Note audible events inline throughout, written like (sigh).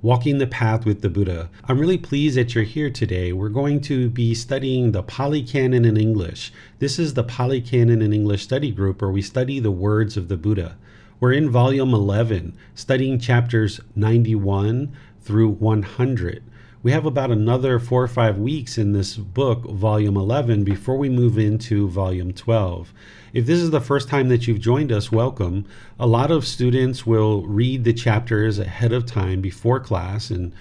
Walking the Path with the Buddha. I'm really pleased that you're here today. We're going to be studying the Pali Canon in English. This is the Pali Canon in English study group where we study the words of the Buddha. We're in volume 11, studying chapters 91 through 100. We have about another four or five weeks in this book, volume 11, before we move into volume 12. If this is the first time that you've joined us, welcome. A lot of students will read the chapters ahead of time before class. And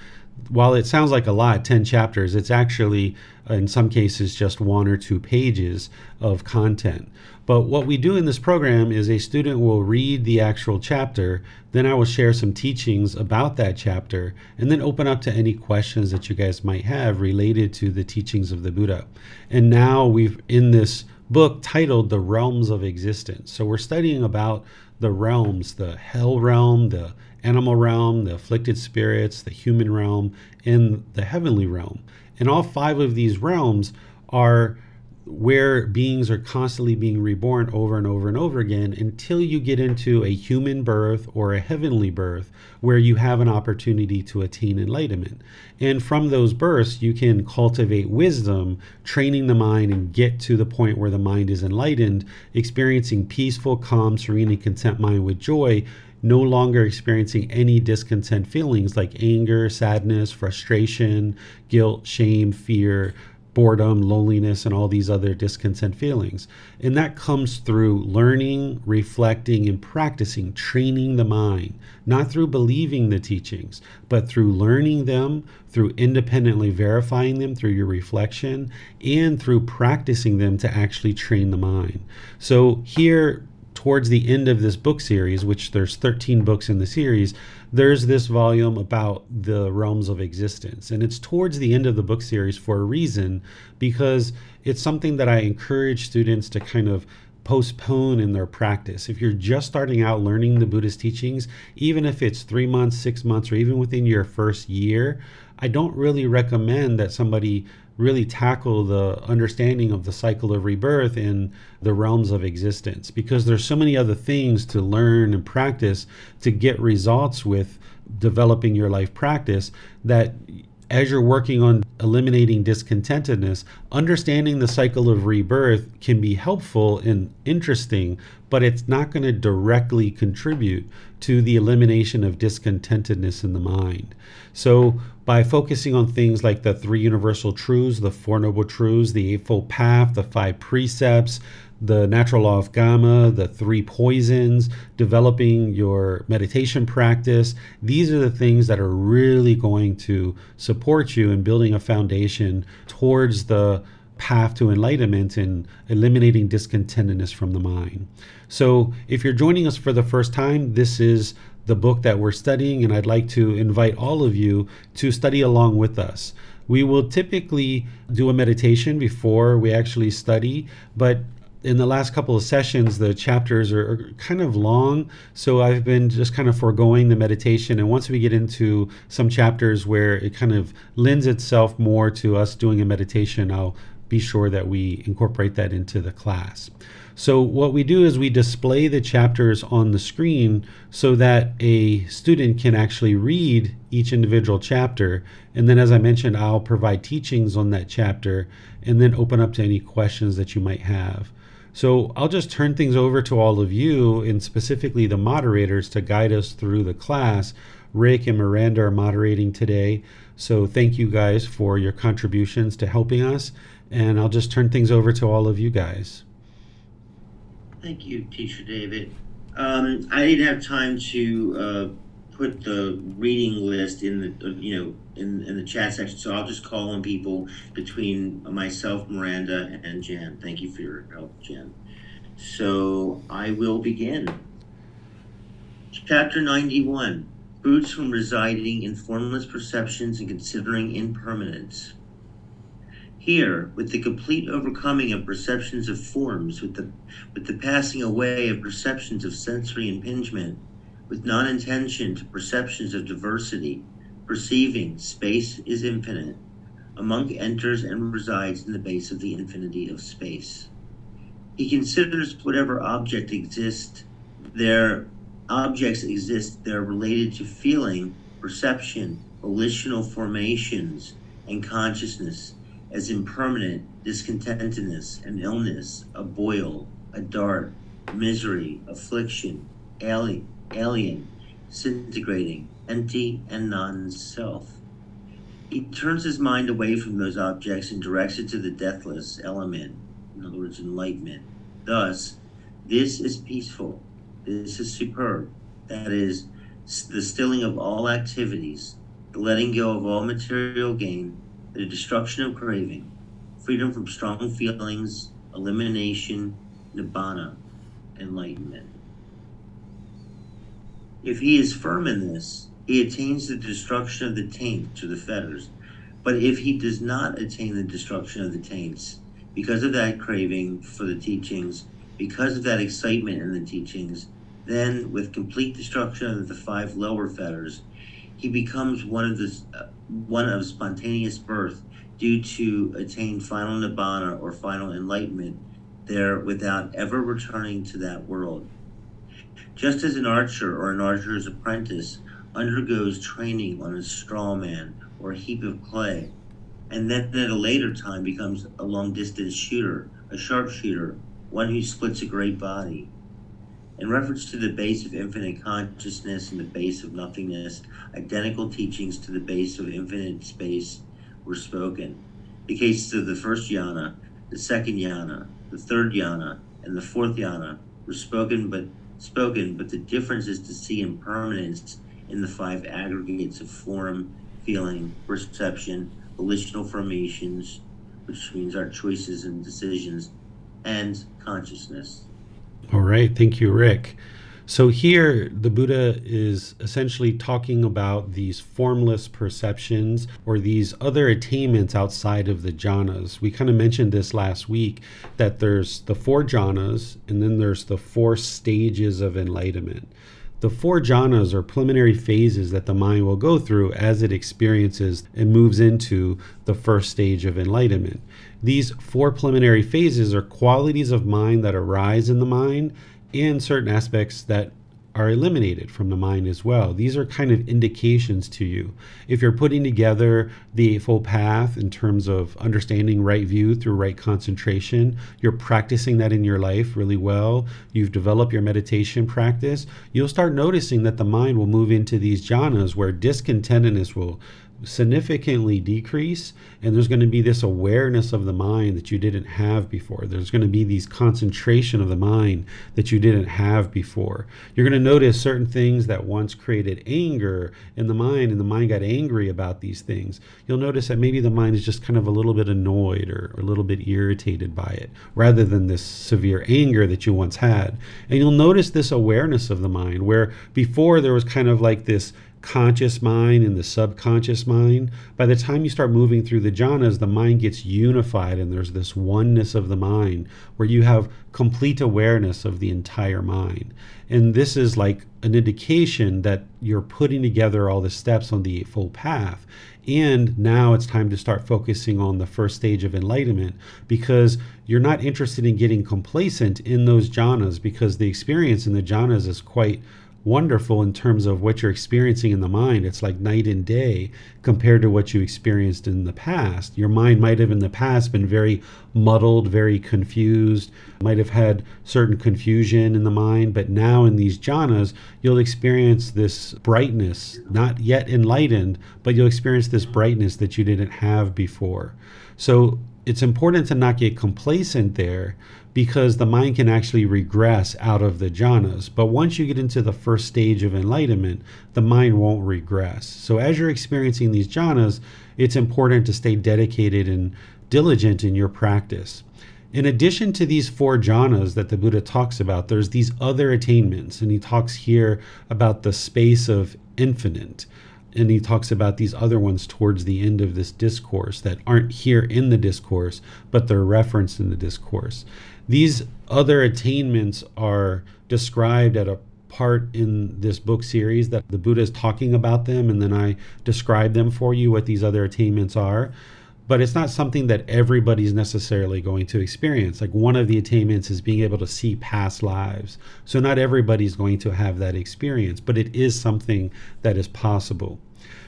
while it sounds like a lot, 10 chapters, it's actually, in some cases, just one or two pages of content. But what we do in this program is a student will read the actual chapter, then I will share some teachings about that chapter, and then open up to any questions that you guys might have related to the teachings of the Buddha. And now we've, in this book titled The Realms of Existence. So we're studying about the realms, the hell realm, the animal realm, the afflicted spirits, the human realm, and the heavenly realm. And all five of these realms are where beings are constantly being reborn over and over and over again until you get into a human birth or a heavenly birth where you have an opportunity to attain enlightenment. And from those births, you can cultivate wisdom, training the mind and get to the point where the mind is enlightened, experiencing peaceful, calm, serene, and content mind with joy no longer experiencing any discontent feelings like anger, sadness, frustration, guilt, shame, fear, boredom, loneliness, and all these other discontent feelings. And that comes through learning, reflecting, and practicing, training the mind, not through believing the teachings, but through learning them, through independently verifying them through your reflection, and through practicing them to actually train the mind. So here, towards the end of this book series, which there's 13 books in the series, there's this volume about the realms of existence. And it's towards the end of the book series for a reason, because it's something that I encourage students to kind of postpone in their practice. If you're just starting out learning the Buddhist teachings, even if it's three months, six months, or even within your first year, I don't really recommend that somebody really tackle the understanding of the cycle of rebirth in the realms of existence. Because there's so many other things to learn and practice to get results with developing your life practice that as you're working on eliminating discontentedness, understanding the cycle of rebirth can be helpful and interesting, but it's not going to directly contribute to the elimination of discontentedness in the mind. So, by focusing on things like the three universal truths, the Four Noble Truths, the Eightfold Path, the five precepts, the natural law of Karma, the three poisons, developing your meditation practice. These are the things that are really going to support you in building a foundation towards the path to enlightenment and eliminating discontentedness from the mind. So, if you're joining us for the first time, this is the book that we're studying, and I'd like to invite all of you to study along with us. We will typically do a meditation before we actually study, but in the last couple of sessions, the chapters are, kind of long. So I've been just kind of foregoing the meditation. And once we get into some chapters where it kind of lends itself more to us doing a meditation, I'll be sure that we incorporate that into the class. So, what we do is we display the chapters on the screen so that a student can actually read each individual chapter. And then, as I mentioned, I'll provide teachings on that chapter and then open up to any questions that you might have. So I'll just turn things over to all of you, and specifically the moderators, to guide us through the class. Rick and Miranda are moderating today. So thank you guys for your contributions to helping us. And I'll just turn things over to all of you guys. Thank you, Teacher David. Um, I didn't have time to uh, put the reading list in the you know in, in the chat section, so I'll just call on people between myself, Miranda, and Jan. Thank you for your help, Jan. So I will begin. Chapter 91 Fruits from Residing in Formless Perceptions and Considering Impermanence. Here, with the complete overcoming of perceptions of forms, with the, with the passing away of perceptions of sensory impingement, with non intention to perceptions of diversity, perceiving space is infinite, a monk enters and resides in the base of the infinity of space. He considers whatever object exists, their objects exist, they're related to feeling, perception, volitional formations, and consciousness as impermanent discontentedness and illness, a boil, a dart, misery, affliction, alien, alien, disintegrating, empty, and non self. He turns his mind away from those objects and directs it to the deathless element, in other words, enlightenment. Thus, this is peaceful, this is superb, that is, the stilling of all activities, the letting go of all material gain, the destruction of craving, freedom from strong feelings, elimination, nibbana, enlightenment. If he is firm in this, he attains the destruction of the taint to the fetters. But if he does not attain the destruction of the taints, because of that craving for the teachings, because of that excitement in the teachings, then with complete destruction of the five lower fetters, he becomes one of the uh, one of spontaneous birth due to attain final nibbana or final enlightenment there without ever returning to that world. Just as an archer or an archer's apprentice undergoes training on a straw man or a heap of clay, and then at a later time becomes a long distance shooter, a sharpshooter, one who splits a great body. In reference to the base of infinite consciousness and the base of nothingness, identical teachings to the base of infinite space were spoken. The cases of the first jhana, the second jhana, the third jhana, and the fourth jhana were spoken but spoken, but the difference is to see impermanence in the five aggregates of form, feeling, perception, volitional formations, which means our choices and decisions, and consciousness. All right. Thank you, Rick. So here, the Buddha is essentially talking about these formless perceptions or these other attainments outside of the jhanas. We kind of mentioned this last week that there's the four jhanas and then there's the four stages of enlightenment. The four jhanas are preliminary phases that the mind will go through as it experiences and moves into the first stage of enlightenment. These four preliminary phases are qualities of mind that arise in the mind and certain aspects that are eliminated from the mind as well. These are kind of indications to you. If you're putting together the Eightfold Path in terms of understanding right view through right concentration, you're practicing that in your life really well, you've developed your meditation practice, you'll start noticing that the mind will move into these jhanas where discontentedness will significantly decrease and there's going to be this awareness of the mind that you didn't have before. There's going to be these concentration of the mind that you didn't have before. You're going to notice certain things that once created anger in the mind and the mind got angry about these things. You'll notice that maybe the mind is just kind of a little bit annoyed or, or a little bit irritated by it rather than this severe anger that you once had. And you'll notice this awareness of the mind where before there was kind of like this conscious mind and the subconscious mind, by the time you start moving through the jhanas, the mind gets unified and there's this oneness of the mind where you have complete awareness of the entire mind. And this is like an indication that you're putting together all the steps on the Eightfold Path. And now it's time to start focusing on the first stage of enlightenment because you're not interested in getting complacent in those jhanas because the experience in the jhanas is quite wonderful in terms of what you're experiencing in the mind. It's like night and day compared to what you experienced in the past. Your mind might have in the past been very muddled, very confused, might have had certain confusion in the mind, but now in these jhanas, you'll experience this brightness, not yet enlightened, but you'll experience this brightness that you didn't have before. So it's important to not get complacent there because the mind can actually regress out of the jhanas. But once you get into the first stage of enlightenment, the mind won't regress. So as you're experiencing these jhanas, it's important to stay dedicated and diligent in your practice. In addition to these four jhanas that the Buddha talks about, there's these other attainments, and he talks here about the space of infinite and he talks about these other ones towards the end of this discourse that aren't here in the discourse, but they're referenced in the discourse. These other attainments are described at a part in this book series that the Buddha is talking about them, and then I describe them for you what these other attainments are. But it's not something that everybody's necessarily going to experience. Like one of the attainments is being able to see past lives. So not everybody's going to have that experience, but it is something that is possible.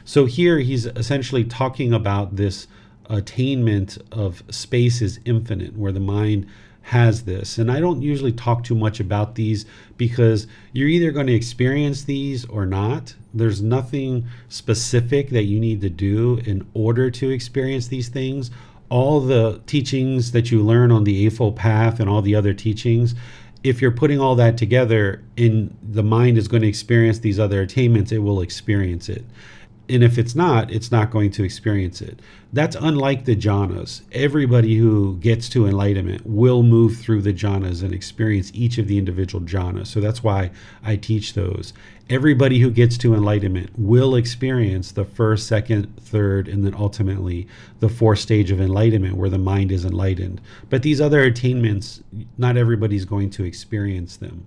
So here he's essentially talking about this attainment of space is infinite, where the mind has this. And I don't usually talk too much about these because you're either going to experience these or not. There's nothing specific that you need to do in order to experience these things. All the teachings that you learn on the Eightfold Path and all the other teachings, if you're putting all that together and the mind is going to experience these other attainments, it will experience it and if it's not, it's not going to experience it. That's unlike the jhanas. Everybody who gets to enlightenment will move through the jhanas and experience each of the individual jhanas. So that's why I teach those. Everybody who gets to enlightenment will experience the first, second, third, and then ultimately the fourth stage of enlightenment where the mind is enlightened. But these other attainments, not everybody's going to experience them.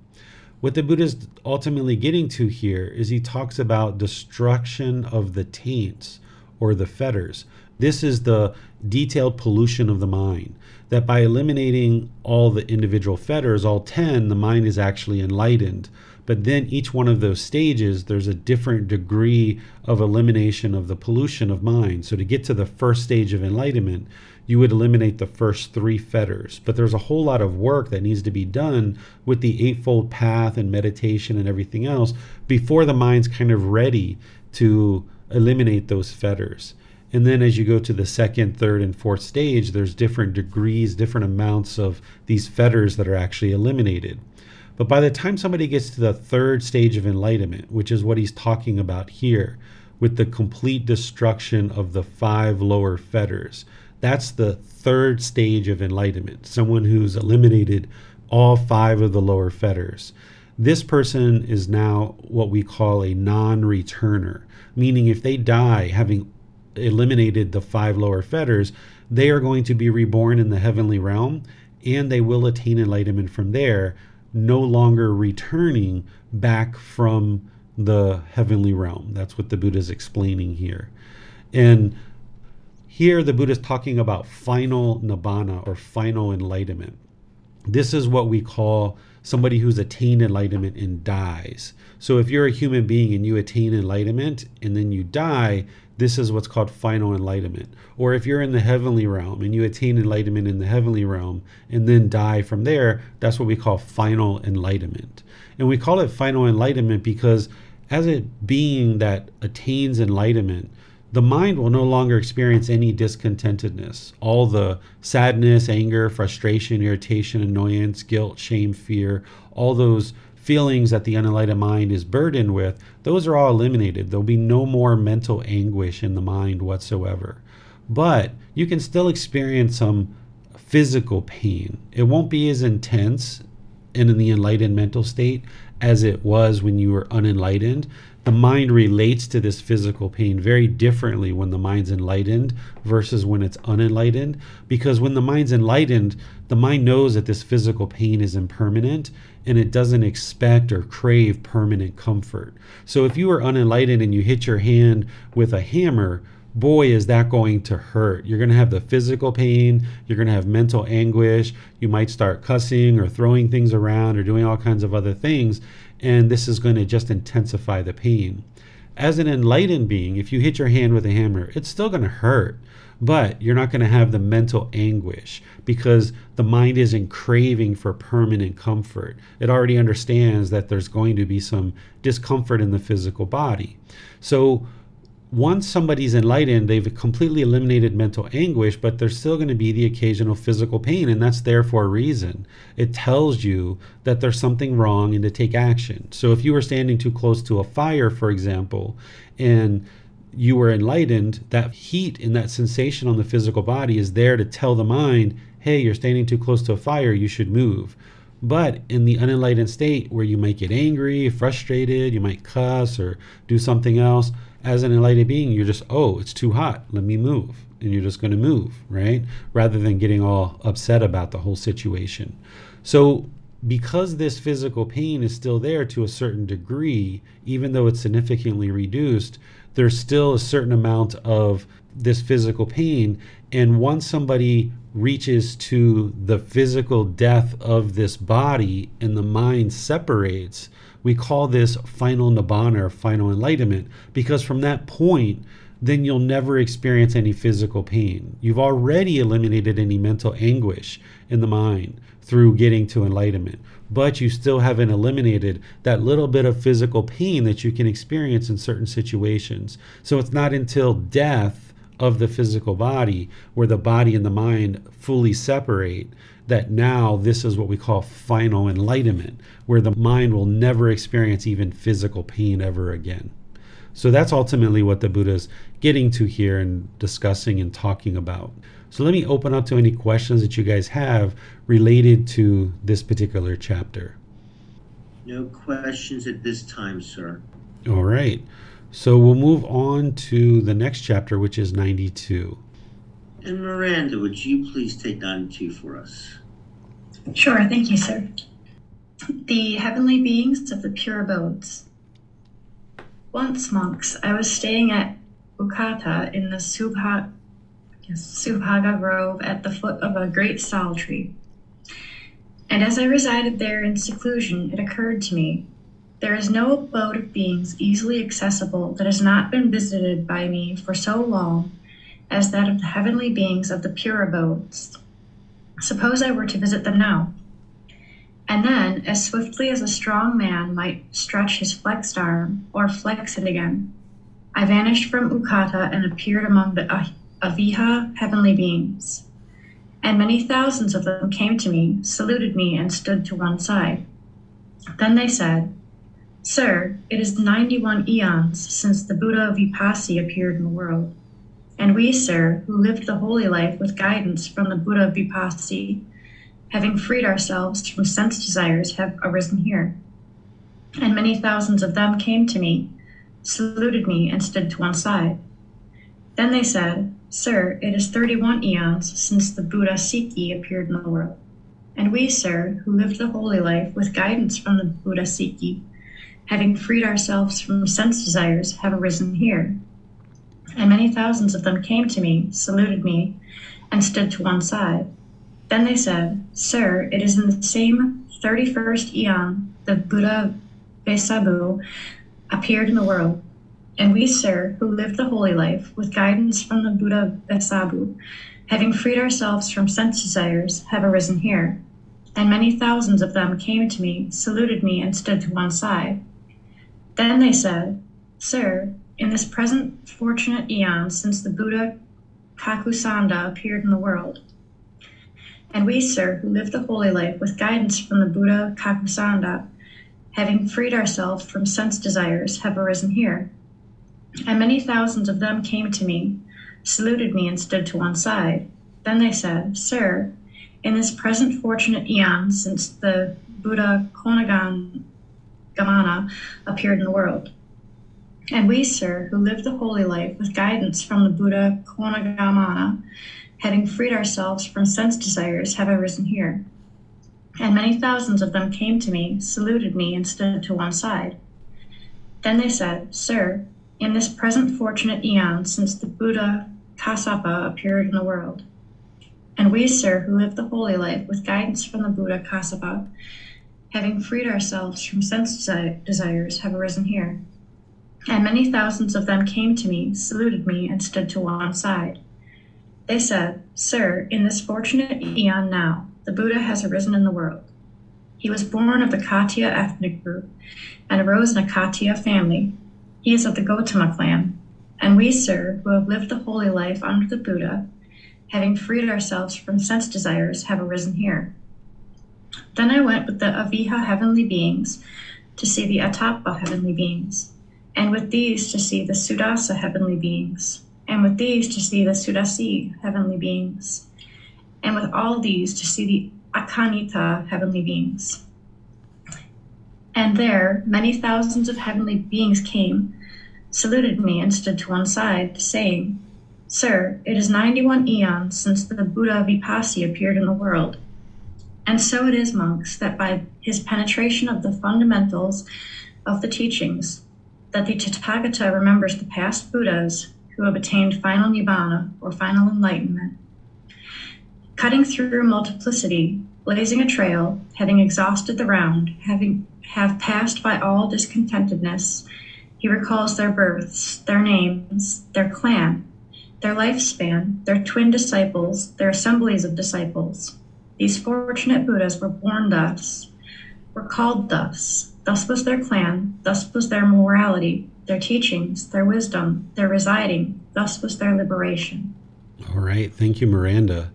What the Buddha is ultimately getting to here is he talks about destruction of the taints or the fetters. This is the detailed pollution of the mind. That by eliminating all the individual fetters, all 10, the mind is actually enlightened. But then each one of those stages, there's a different degree of elimination of the pollution of mind. So to get to the first stage of enlightenment, you would eliminate the first three fetters. But there's a whole lot of work that needs to be done with the Eightfold Path and meditation and everything else before the mind's kind of ready to eliminate those fetters. And then as you go to the second, third, and fourth stage, there's different degrees, different amounts of these fetters that are actually eliminated. But by the time somebody gets to the third stage of enlightenment, which is what he's talking about here, with the complete destruction of the five lower fetters, that's the third stage of enlightenment, someone who's eliminated all five of the lower fetters. This person is now what we call a non returner, meaning if they die having eliminated the five lower fetters, they are going to be reborn in the heavenly realm and they will attain enlightenment from there, no longer returning back from the heavenly realm. That's what the Buddha is explaining here. And here, the Buddha is talking about final nibbana or final enlightenment. This is what we call somebody who's attained enlightenment and dies. So, if you're a human being and you attain enlightenment and then you die, this is what's called final enlightenment. Or if you're in the heavenly realm and you attain enlightenment in the heavenly realm and then die from there, that's what we call final enlightenment. And we call it final enlightenment because as a being that attains enlightenment, the mind will no longer experience any discontentedness. All the sadness, anger, frustration, irritation, annoyance, guilt, shame, fear, all those feelings that the unenlightened mind is burdened with, those are all eliminated. There'll be no more mental anguish in the mind whatsoever. But you can still experience some physical pain. It won't be as intense in the enlightened mental state as it was when you were unenlightened the mind relates to this physical pain very differently when the mind's enlightened versus when it's unenlightened. Because when the mind's enlightened, the mind knows that this physical pain is impermanent and it doesn't expect or crave permanent comfort. So if you are unenlightened and you hit your hand with a hammer, boy, is that going to hurt. You're going to have the physical pain, you're going to have mental anguish, you might start cussing or throwing things around or doing all kinds of other things, and this is going to just intensify the pain. As an enlightened being, if you hit your hand with a hammer, it's still going to hurt but you're not going to have the mental anguish because the mind isn't craving for permanent comfort. It already understands that there's going to be some discomfort in the physical body. So once somebody's enlightened, they've completely eliminated mental anguish, but there's still going to be the occasional physical pain, and that's there for a reason. It tells you that there's something wrong and to take action. So if you were standing too close to a fire, for example, and you were enlightened, that heat and that sensation on the physical body is there to tell the mind, hey, you're standing too close to a fire, you should move. But in the unenlightened state where you might get angry, frustrated, you might cuss or do something else, as an enlightened being, you're just, oh, it's too hot, let me move. And you're just going to move, right? Rather than getting all upset about the whole situation. So, because this physical pain is still there to a certain degree, even though it's significantly reduced, there's still a certain amount of this physical pain. And once somebody reaches to the physical death of this body and the mind separates, we call this final nibbana or final enlightenment because from that point, then you'll never experience any physical pain. You've already eliminated any mental anguish in the mind through getting to enlightenment but you still haven't eliminated that little bit of physical pain that you can experience in certain situations. So it's not until death of the physical body where the body and the mind fully separate that now this is what we call final enlightenment, where the mind will never experience even physical pain ever again. So that's ultimately what the Buddha is getting to here and discussing and talking about. So let me open up to any questions that you guys have related to this particular chapter. No questions at this time, sir. All right. So we'll move on to the next chapter, which is 92. And Miranda, would you please take 92 for us? Sure, thank you, sir. The heavenly beings of the pure abodes. Once, monks, I was staying at Ukkattha in the Subha Subhaga Grove at the foot of a great sal tree. And as I resided there in seclusion, it occurred to me there is no abode of beings easily accessible that has not been visited by me for so long as that of the heavenly beings of the pure abodes. Suppose I were to visit them now. And then, as swiftly as a strong man might stretch his flexed arm or flex it again, I vanished from Ukkattha and appeared among the Aviha heavenly beings. And many thousands of them came to me, saluted me, and stood to one side. Then they said, Sir, it is 91 eons since the Buddha of Vipassi appeared in the world. And we, sir, who lived the holy life with guidance from the Buddha Vipassi, having freed ourselves from sense desires, have arisen here. And many thousands of them came to me, saluted me, and stood to one side. Then they said, Sir, it is 31 eons since the Buddha Sikhi appeared in the world. And we, sir, who lived the holy life with guidance from the Buddha Sikhi, having freed ourselves from sense desires, have arisen here. And many thousands of them came to me, saluted me, and stood to one side. Then they said, Sir, it is in the same 31st eon that Buddha Vessabhu appeared in the world and we, sir, who lived the holy life with guidance from the Buddha Vessabhu, having freed ourselves from sense desires, have arisen here. And many thousands of them came to me, saluted me, and stood to one side. Then they said, Sir, in this present fortunate eon since the Buddha Kakusandha appeared in the world, and we, sir, who live the holy life with guidance from the Buddha Kakusandha, having freed ourselves from sense desires, have arisen here and many thousands of them came to me, saluted me, and stood to one side. Then they said, Sir, in this present fortunate eon, since the Buddha Konagan Gamana appeared in the world, and we, sir, who live the holy life with guidance from the Buddha Konagamana, having freed ourselves from sense desires, have arisen here. And many thousands of them came to me, saluted me, and stood to one side. Then they said, Sir, in this present fortunate eon since the Buddha Kassapa appeared in the world. And we, sir, who live the holy life with guidance from the Buddha Kassapa, having freed ourselves from sense desires, have arisen here. And many thousands of them came to me, saluted me, and stood to one side. They said, Sir, in this fortunate eon now, the Buddha has arisen in the world. He was born of the Khattiya ethnic group and arose in a Khattiya family. He is of the Gotama clan. And we, sir, who have lived the holy life under the Buddha, having freed ourselves from sense desires, have arisen here. Then I went with the Aviha heavenly beings to see the Atappa heavenly beings, and with these to see the Sudassa heavenly beings, and with these to see the Sudassi heavenly beings, and with all these to see the Akanittha heavenly beings. And there many thousands of heavenly beings came, saluted me, and stood to one side, saying, Sir, it is 91 eons since the Buddha Vipassi appeared in the world. And so it is, monks, that by his penetration of the fundamentals of the teachings, that the Tathagata remembers the past Buddhas who have attained final nibbana or final enlightenment. Cutting through multiplicity, blazing a trail, having exhausted the round, having have passed by all discontentedness, he recalls their births, their names, their clan, their lifespan, their twin disciples, their assemblies of disciples. These fortunate Buddhas were born thus, were called thus. Thus was their clan, thus was their morality, their teachings, their wisdom, their residing, thus was their liberation. All right. Thank you, Miranda.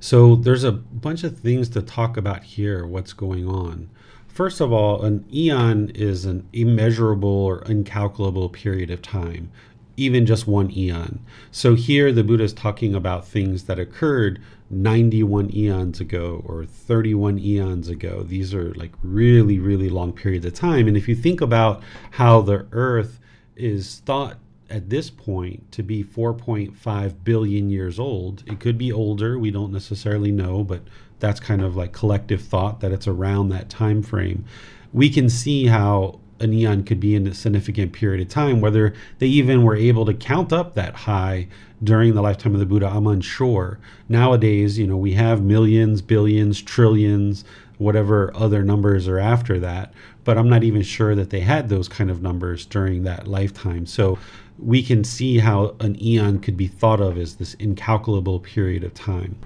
So there's a bunch of things to talk about here, what's going on. First of all, an eon is an immeasurable or incalculable period of time, even just one eon. So here the Buddha is talking about things that occurred 91 eons ago or 31 eons ago. These are like really, really long periods of time. And if you think about how the earth is thought at this point to be 4.5 billion years old. It could be older, we don't necessarily know, but that's kind of like collective thought that it's around that time frame. We can see how a eon could be in a significant period of time. Whether they even were able to count up that high during the lifetime of the Buddha, I'm unsure. Nowadays, you know, we have millions, billions, trillions, whatever other numbers are after that, but I'm not even sure that they had those kind of numbers during that lifetime. So we can see how an eon could be thought of as this incalculable period of time.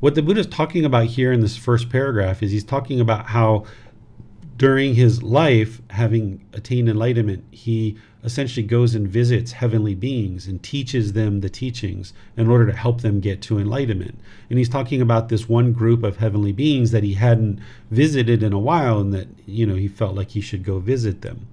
What the Buddha is talking about here in this first paragraph is he's talking about how during his life, having attained enlightenment, he essentially goes and visits heavenly beings and teaches them the teachings in order to help them get to enlightenment. And he's talking about this one group of heavenly beings that he hadn't visited in a while and that, you know, he felt like he should go visit them.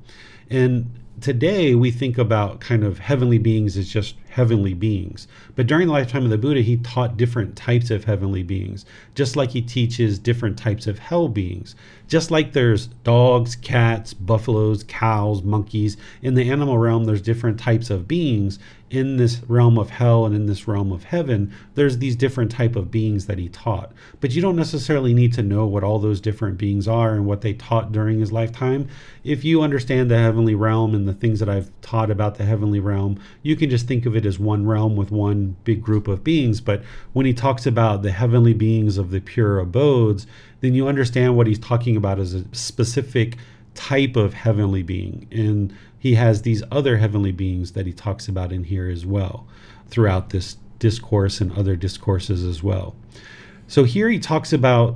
And today we think about kind of heavenly beings as just heavenly beings. But during the lifetime of the Buddha, he taught different types of heavenly beings, just like he teaches different types of hell beings. Just like there's dogs, cats, buffaloes, cows, monkeys, in the animal realm, there's different types of beings in this realm of hell and in this realm of heaven there's these different type of beings that he taught but you don't necessarily need to know what all those different beings are and what they taught during his lifetime if you understand the heavenly realm and the things that i've taught about the heavenly realm you can just think of it as one realm with one big group of beings but when he talks about the heavenly beings of the pure abodes then you understand what he's talking about as a specific type of heavenly being and he has these other heavenly beings that he talks about in here as well throughout this discourse and other discourses as well. So here he talks about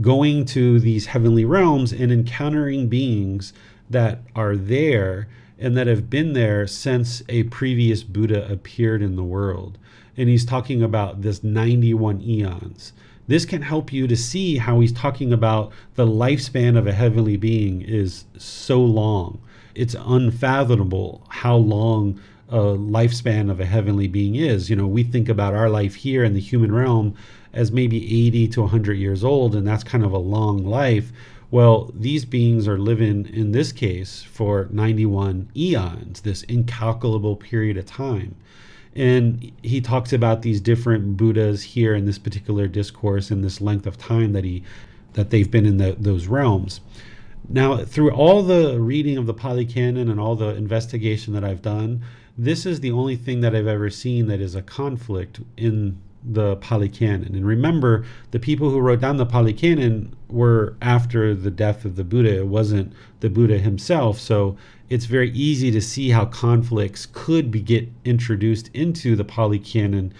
going to these heavenly realms and encountering beings that are there and that have been there since a previous Buddha appeared in the world. And he's talking about this 91 eons. This can help you to see how he's talking about the lifespan of a heavenly being is so long it's unfathomable how long a lifespan of a heavenly being is. You know, we think about our life here in the human realm as maybe 80 to 100 years old, and that's kind of a long life. Well, these beings are living, in this case, for 91 eons, this incalculable period of time. And he talks about these different Buddhas here in this particular discourse in this length of time that he that they've been in the, those realms. Now, through all the reading of the Pali Canon and all the investigation that I've done, this is the only thing that I've ever seen that is a conflict in the Pali Canon. And remember, the people who wrote down the Pali Canon were after the death of the Buddha. It wasn't the Buddha himself. So it's very easy to see how conflicts could be get introduced into the Pali Canon.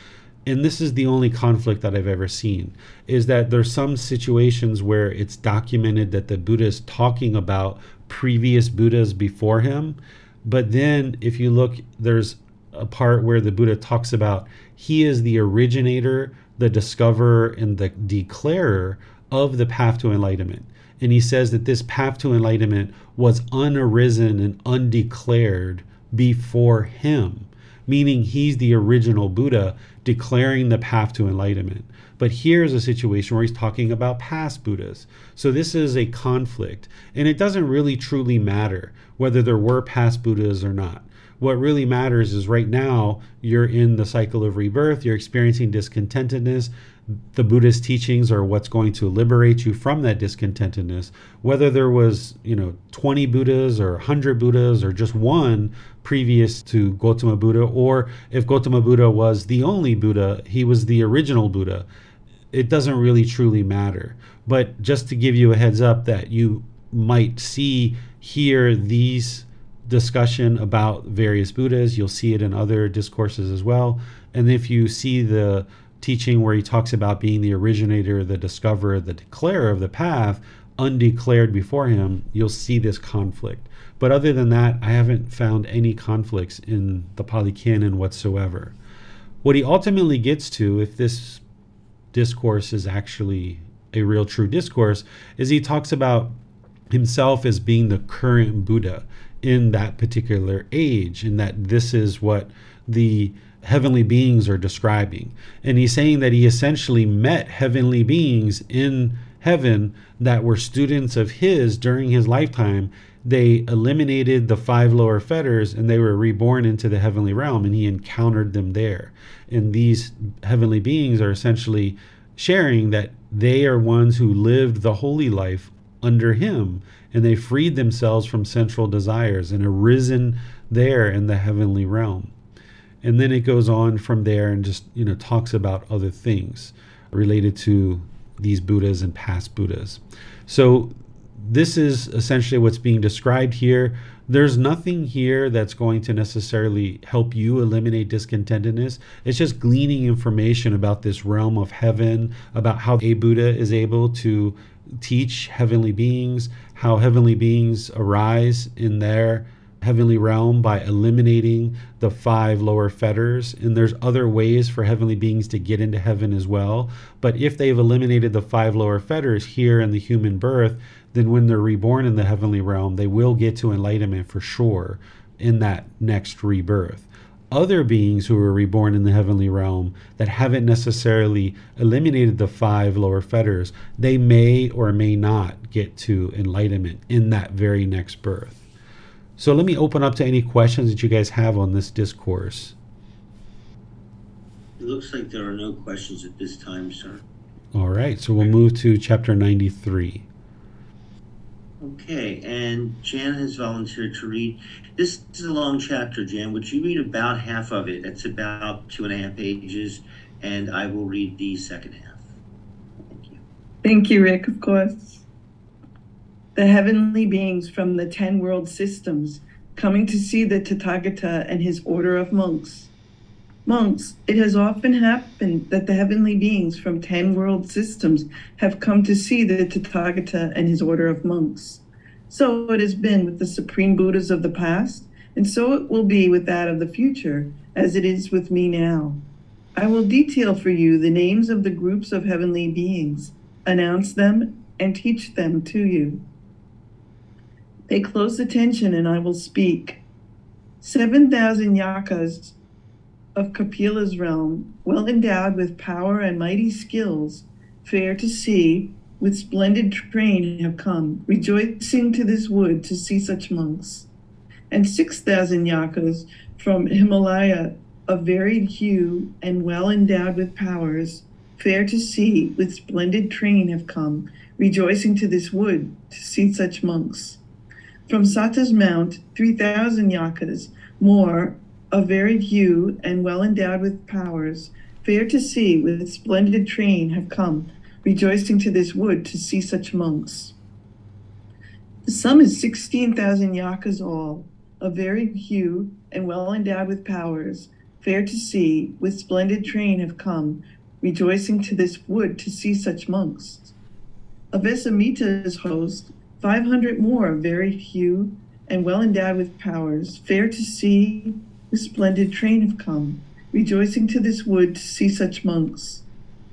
And this is the only conflict that I've ever seen is that there's some situations where it's documented that the Buddha is talking about previous Buddhas before him. But then if you look, there's a part where the Buddha talks about he is the originator, the discoverer, and the declarer of the path to enlightenment. And he says that this path to enlightenment was unarisen and undeclared before him, meaning he's the original Buddha declaring the path to enlightenment. But here's a situation where he's talking about past Buddhas. So this is a conflict. And it doesn't really truly matter whether there were past Buddhas or not. What really matters is right now you're in the cycle of rebirth, you're experiencing discontentedness. The Buddhist teachings are what's going to liberate you from that discontentedness. Whether there was, you know, 20 Buddhas or 100 Buddhas or just one previous to Gautama Buddha, or if Gautama Buddha was the only Buddha, he was the original Buddha. It doesn't really truly matter. But just to give you a heads up that you might see here these discussion about various Buddhas. You'll see it in other discourses as well. And if you see the teaching where he talks about being the originator, the discoverer, the declarer of the path, undeclared before him, you'll see this conflict. But other than that, I haven't found any conflicts in the Pali Canon whatsoever. What he ultimately gets to, if this discourse is actually a real true discourse, is he talks about himself as being the current Buddha in that particular age, and that this is what the heavenly beings are describing. And he's saying that he essentially met heavenly beings in heaven that were students of his during his lifetime. They eliminated the five lower fetters and they were reborn into the heavenly realm, and he encountered them there. And these heavenly beings are essentially sharing that they are ones who lived the holy life under him and they freed themselves from sensual desires and arisen there in the heavenly realm. And then it goes on from there and just, you know, talks about other things related to these Buddhas and past Buddhas. So this is essentially what's being described here. There's nothing here that's going to necessarily help you eliminate discontentedness. It's just gleaning information about this realm of heaven, about how a Buddha is able to teach heavenly beings, how heavenly beings arise in their heavenly realm by eliminating the five lower fetters. And there's other ways for heavenly beings to get into heaven as well. But if they've eliminated the five lower fetters here in the human birth, then when they're reborn in the heavenly realm, they will get to enlightenment for sure in that next rebirth other beings who are reborn in the heavenly realm that haven't necessarily eliminated the five lower fetters, they may or may not get to enlightenment in that very next birth. So let me open up to any questions that you guys have on this discourse. It looks like there are no questions at this time, sir. All right, so we'll move to chapter 93. Okay, and Jan has volunteered to read. This is a long chapter, Jan. Would you read about half of it? That's about two and a half pages, and I will read the second half. Thank you. Thank you, Rick, of course. The heavenly beings from the ten world systems coming to see the Tathagata and his order of monks. Monks, it has often happened that the heavenly beings from ten world systems have come to see the Tathagata and his order of monks. So it has been with the supreme Buddhas of the past, and so it will be with that of the future, as it is with me now. I will detail for you the names of the groups of heavenly beings, announce them, and teach them to you. Pay close attention, and I will speak. 7,000 yakkhas of Kapila's realm, well endowed with power and mighty skills, fair to see, with splendid train have come, rejoicing to this wood to see such monks. And six thousand yakkhas from Himalaya of varied hue and well endowed with powers, fair to see, with splendid train have come, rejoicing to this wood to see such monks. From Sata's mount, three thousand yakkhas, more, of varied hue and well endowed with powers, fair to see, with splendid train have come, rejoicing to this wood to see such monks. The sum is sixteen thousand yakkhas all, of varied hue and well endowed with powers, fair to see, with splendid train have come, rejoicing to this wood to see such monks. Of Esamita's host, five hundred more of varied hue and well endowed with powers, fair to see, with splendid train have come, rejoicing to this wood to see such monks.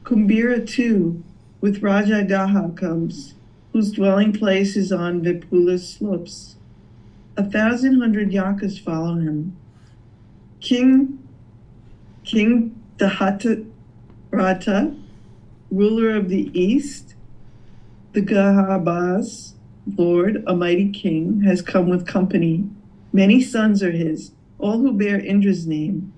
Kumbira too, with Raja Daha comes, whose dwelling place is on Vipula's slopes. A thousand hundred yakkhas follow him. King King Dahata Rata, ruler of the east, the Gahabas, Lord, a mighty king, has come with company. Many sons are his, all who bear Indra's name,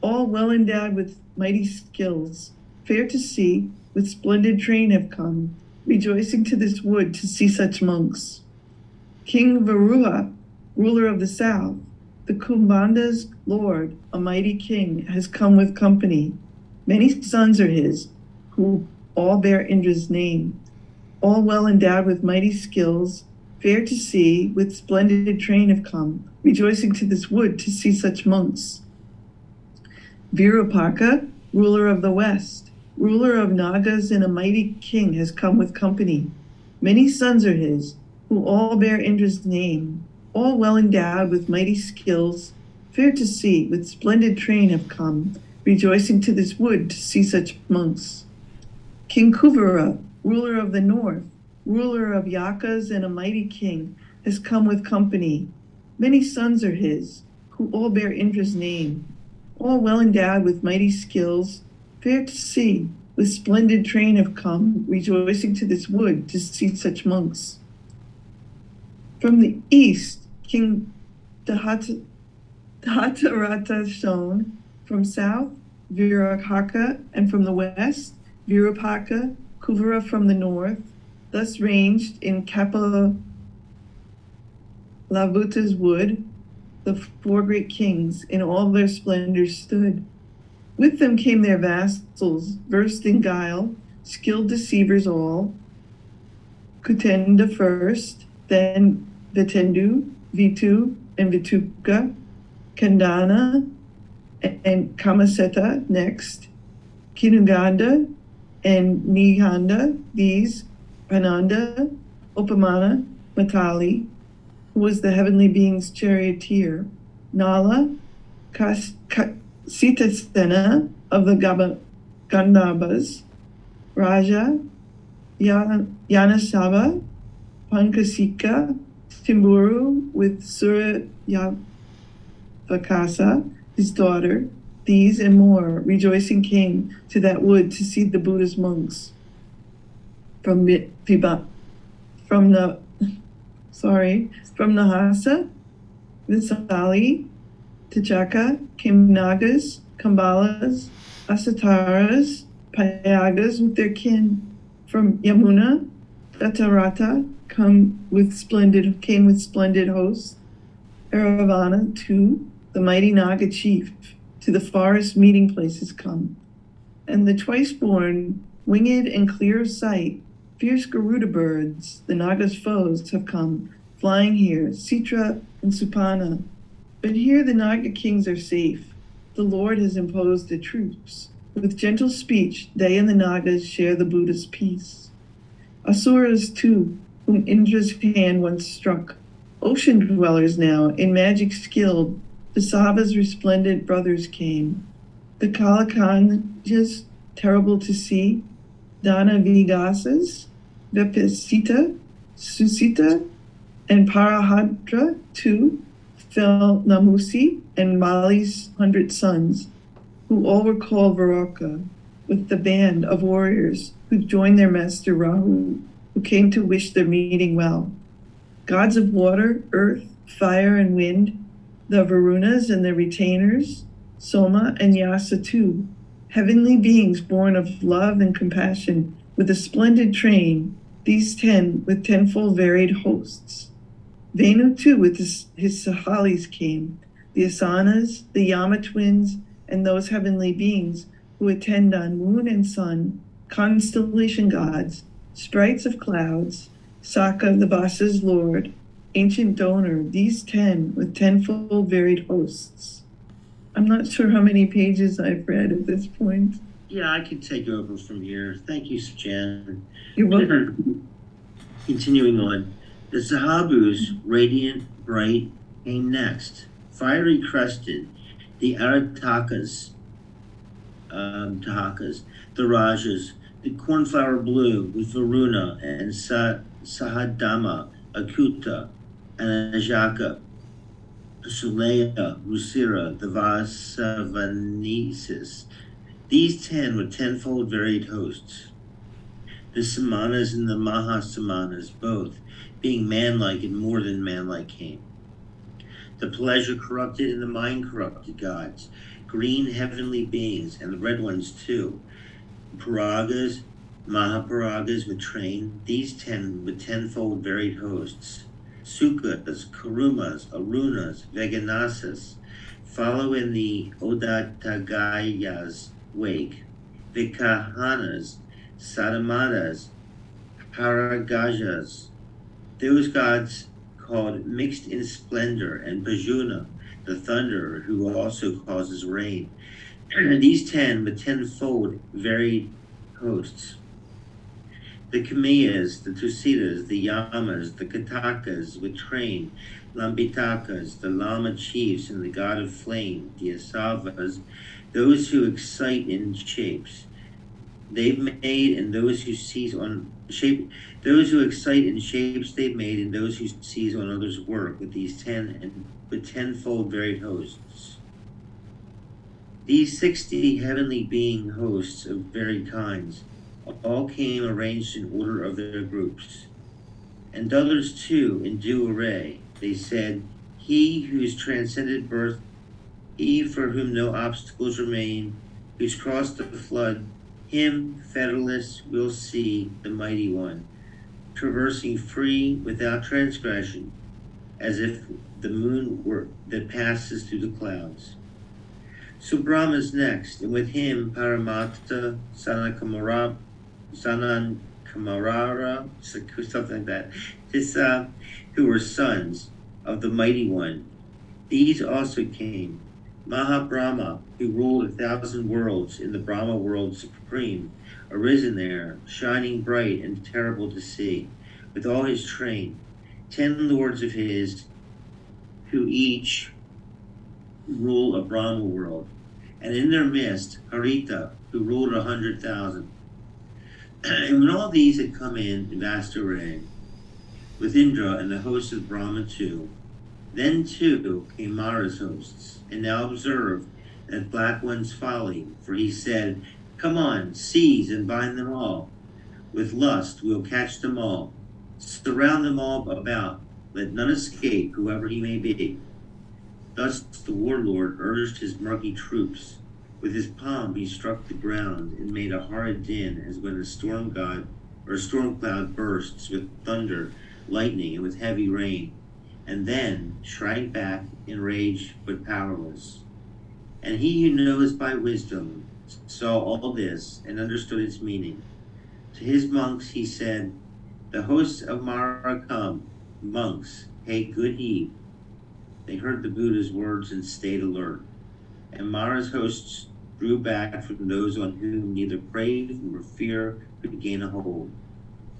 all well endowed with mighty skills, fair to see, with splendid train have come, rejoicing to this wood to see such monks. King Varuha, ruler of the south, the Kumbanda's lord, a mighty king, has come with company. Many sons are his, who all bear Indra's name, all well endowed with mighty skills, fair to see, with splendid train have come, rejoicing to this wood to see such monks. Virupaka, ruler of the west, ruler of Nagas and a mighty king, has come with company. Many sons are his, who all bear Indra's name, all well endowed with mighty skills, fair to see, with splendid train have come, rejoicing to this wood to see such monks. King Kuvara, ruler of the north, ruler of Yakkhas and a mighty king, has come with company. Many sons are his, who all bear Indra's name, all well endowed with mighty skills, fair to see, with splendid train have come, rejoicing to this wood to see such monks. From the east, King Dahata, Dahatarata shone, from south, Virahaka, and from the west, Virupaka, Kuvara from the north, thus ranged in Kapila Lavuta's wood, the four great kings in all their splendor stood. With them came their vassals, versed in guile, skilled deceivers all. Kutenda first, then Vitendu, Vitu, and Vituka, Kandana, and Kamaseta next, Kinuganda, and Nihanda, these, Pananda, Upamana, Matali, who was the heavenly being's charioteer, Nala, Kas, Sitasena of the Gaba, Gandhabas, Raja, Yanasava, Pankasika, Timburu with Surya Vakasa, his daughter, these and more, rejoicing came to that wood to see the Buddha's monks. From Viba, from the (laughs) sorry, from Nahasa, Visali, Tachaka, came Nagas, Kambalas, Asataras, Payagas with their kin. From Yamuna, Datarata come with splendid came with splendid hosts. Eravana too, the mighty Naga chief, to the forest meeting places come. And the twice born, winged and clear of sight, fierce Garuda birds, the Naga's foes, have come, flying here, Sitra and Supana. But here the Naga kings are safe. The Lord has imposed the troops. With gentle speech, they and the Nagas share the Buddha's peace. Asuras, too, whom Indra's hand once struck, ocean dwellers now, in magic skilled, the Sava's resplendent brothers came. The Kalakanjas, terrible to see, Dana Vigasas, Vepasita, Susita, and Parahadra, too, fell Namusi and Mali's hundred sons, who all were called Varaka, with the band of warriors who joined their master Rahu, who came to wish their meeting well. Gods of water, earth, fire, and wind, the Varunas and their retainers, Soma and Yasa too, heavenly beings born of love and compassion, with a splendid train, these ten with tenfold varied hosts. Venu too with his, his Sahalis came, the Asanas, the Yama twins, and those heavenly beings who attend on moon and sun, constellation gods, sprites of clouds, Saka the boss's lord, ancient donor, these ten with tenfold varied hosts. I'm not sure how many pages I've read at this point. Yeah, I can take over from here. Thank you, Jen. You're welcome. Continuing on, the Zahabus, radiant, bright, came next. Fiery crested, the Aratakas, um, Tahakas, the Rajas, the cornflower blue with Varuna and Sa- Sahadama, Akuta, and Ajaka, Sulea, Rusira, the Vasavanesis. These ten were tenfold varied hosts. The Samanas and the Mahasamanas, both, being manlike and more than manlike, came. The pleasure corrupted and the mind corrupted gods, green heavenly beings, and the red ones too. Paragas, Mahaparagas would train these ten with tenfold varied hosts. Sukas, Karumas, Arunas, Veganasas follow in the Odatagaya's wake. Vikahanas, Sadamadas, Paragajas, those gods called mixed in splendor, and Bajuna, the thunderer, who also causes rain. These ten with tenfold varied hosts. The Kamiyas, the Tusitas, the Yamas, the Katakas with train, Lambitakas, the Lama chiefs, and the god of flame, the Asavas, those who excite in shapes. They've made and those who seize on shape those who excite in shapes they've made and those who seize on others' work with these ten and with tenfold varied hosts. These sixty heavenly being hosts of varied kinds all came arranged in order of their groups. And others too, in due array, they said, He whose transcended birth, he for whom no obstacles remain, who's crossed the flood, him, Federalists, will see the mighty one, traversing free without transgression, as if the moon were that passes through the clouds. So Brahma's next, and with him Paramatta, Sanakamara, Sanan Kamarara, something like that, this, uh, who were sons of the mighty one. These also came. Mahabrahma, who ruled a thousand worlds in the Brahma world supreme, arisen there, shining bright and terrible to see, with all his train, ten lords of his, who each rule a Brahma world, and in their midst Harita, who ruled a hundred thousand. (clears throat) and when all these had come in in vast array, with Indra and the hosts of Brahma too, then too came Mara's hosts, and now observed that black one's folly, for he said, Come on, seize and bind them all. With lust we'll catch them all. Surround them all about, let none escape, whoever he may be. Thus the warlord urged his murky troops. With his palm he struck the ground and made a horrid din as when a storm god or storm cloud bursts with thunder, lightning, and with heavy rain, and then shrank back enraged but powerless. And he who knows by wisdom saw all this and understood its meaning. To his monks he said, The hosts of Mara come. Monks, take good heed. They heard the Buddha's words and stayed alert. And Mara's hosts drew back from those on whom neither praise nor fear could gain a hold.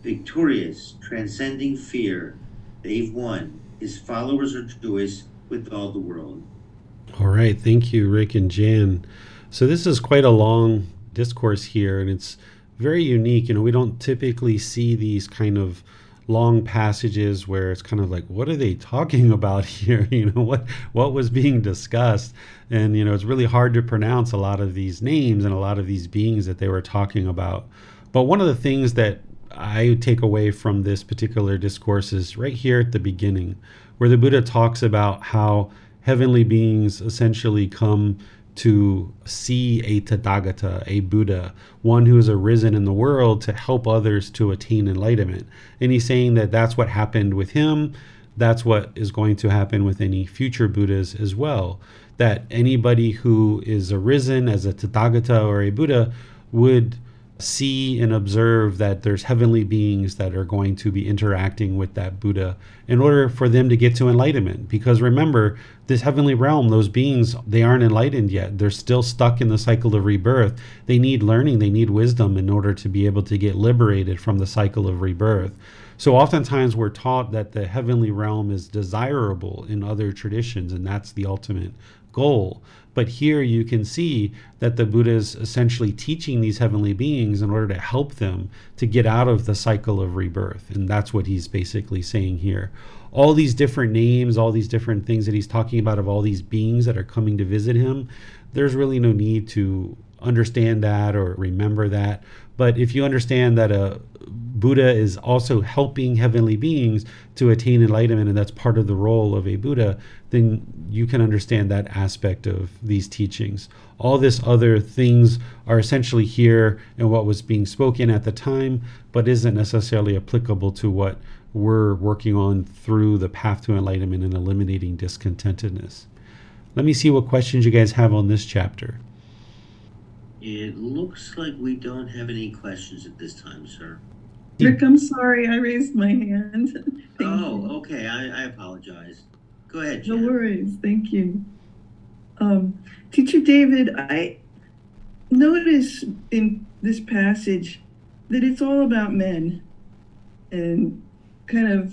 Victorious, transcending fear, they've won. His followers rejoice with all the world. All right. Thank you, Rick and Jan. So, this is quite a long discourse here, and it's very unique. You know, we don't typically see these kind of long passages where it's kind of like what are they talking (laughs) about here (laughs) you know what what was being discussed and you know it's really hard to pronounce a lot of these names and a lot of these beings that they were talking about but one of the things that i take away from this particular discourse is right here at the beginning where the buddha talks about how heavenly beings essentially come to see a Tathagata, a Buddha, one who has arisen in the world to help others to attain enlightenment. And he's saying that that's what happened with him. That's what is going to happen with any future Buddhas as well. That anybody who is arisen as a Tathagata or a Buddha would see and observe that there's heavenly beings that are going to be interacting with that Buddha in order for them to get to enlightenment. Because remember, this heavenly realm, those beings, they aren't enlightened yet. They're still stuck in the cycle of rebirth. They need learning, they need wisdom in order to be able to get liberated from the cycle of rebirth. So, oftentimes, we're taught that the heavenly realm is desirable in other traditions, and that's the ultimate goal. But here you can see that the Buddha is essentially teaching these heavenly beings in order to help them to get out of the cycle of rebirth. And that's what he's basically saying here. All these different names, all these different things that he's talking about of all these beings that are coming to visit him, there's really no need to understand that or remember that. But if you understand that a Buddha is also helping heavenly beings to attain enlightenment, and that's part of the role of a Buddha, then you can understand that aspect of these teachings. All this other things are essentially here and what was being spoken at the time, but isn't necessarily applicable to what we're working on through the path to enlightenment and eliminating discontentedness. Let me see what questions you guys have on this chapter. It looks like we don't have any questions at this time, sir. Rick, I'm sorry, I raised my hand. (laughs) Thank oh, you. okay. I, I apologize. Go ahead, No worries, thank you. Um, Teacher David, I notice in this passage that it's all about men, and kind of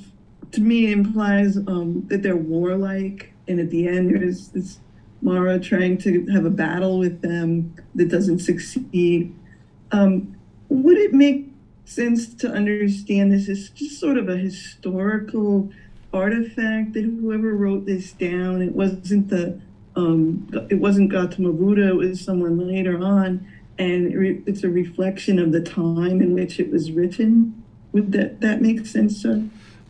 to me implies um, that they're warlike, and at the end there's this Mara trying to have a battle with them that doesn't succeed. Um, would it make sense to understand this as just sort of a historical artifact that whoever wrote this down, it wasn't the um, it wasn't Gautama Buddha, it was someone later on, and it's a reflection of the time in which it was written. Would that that make sense, sir?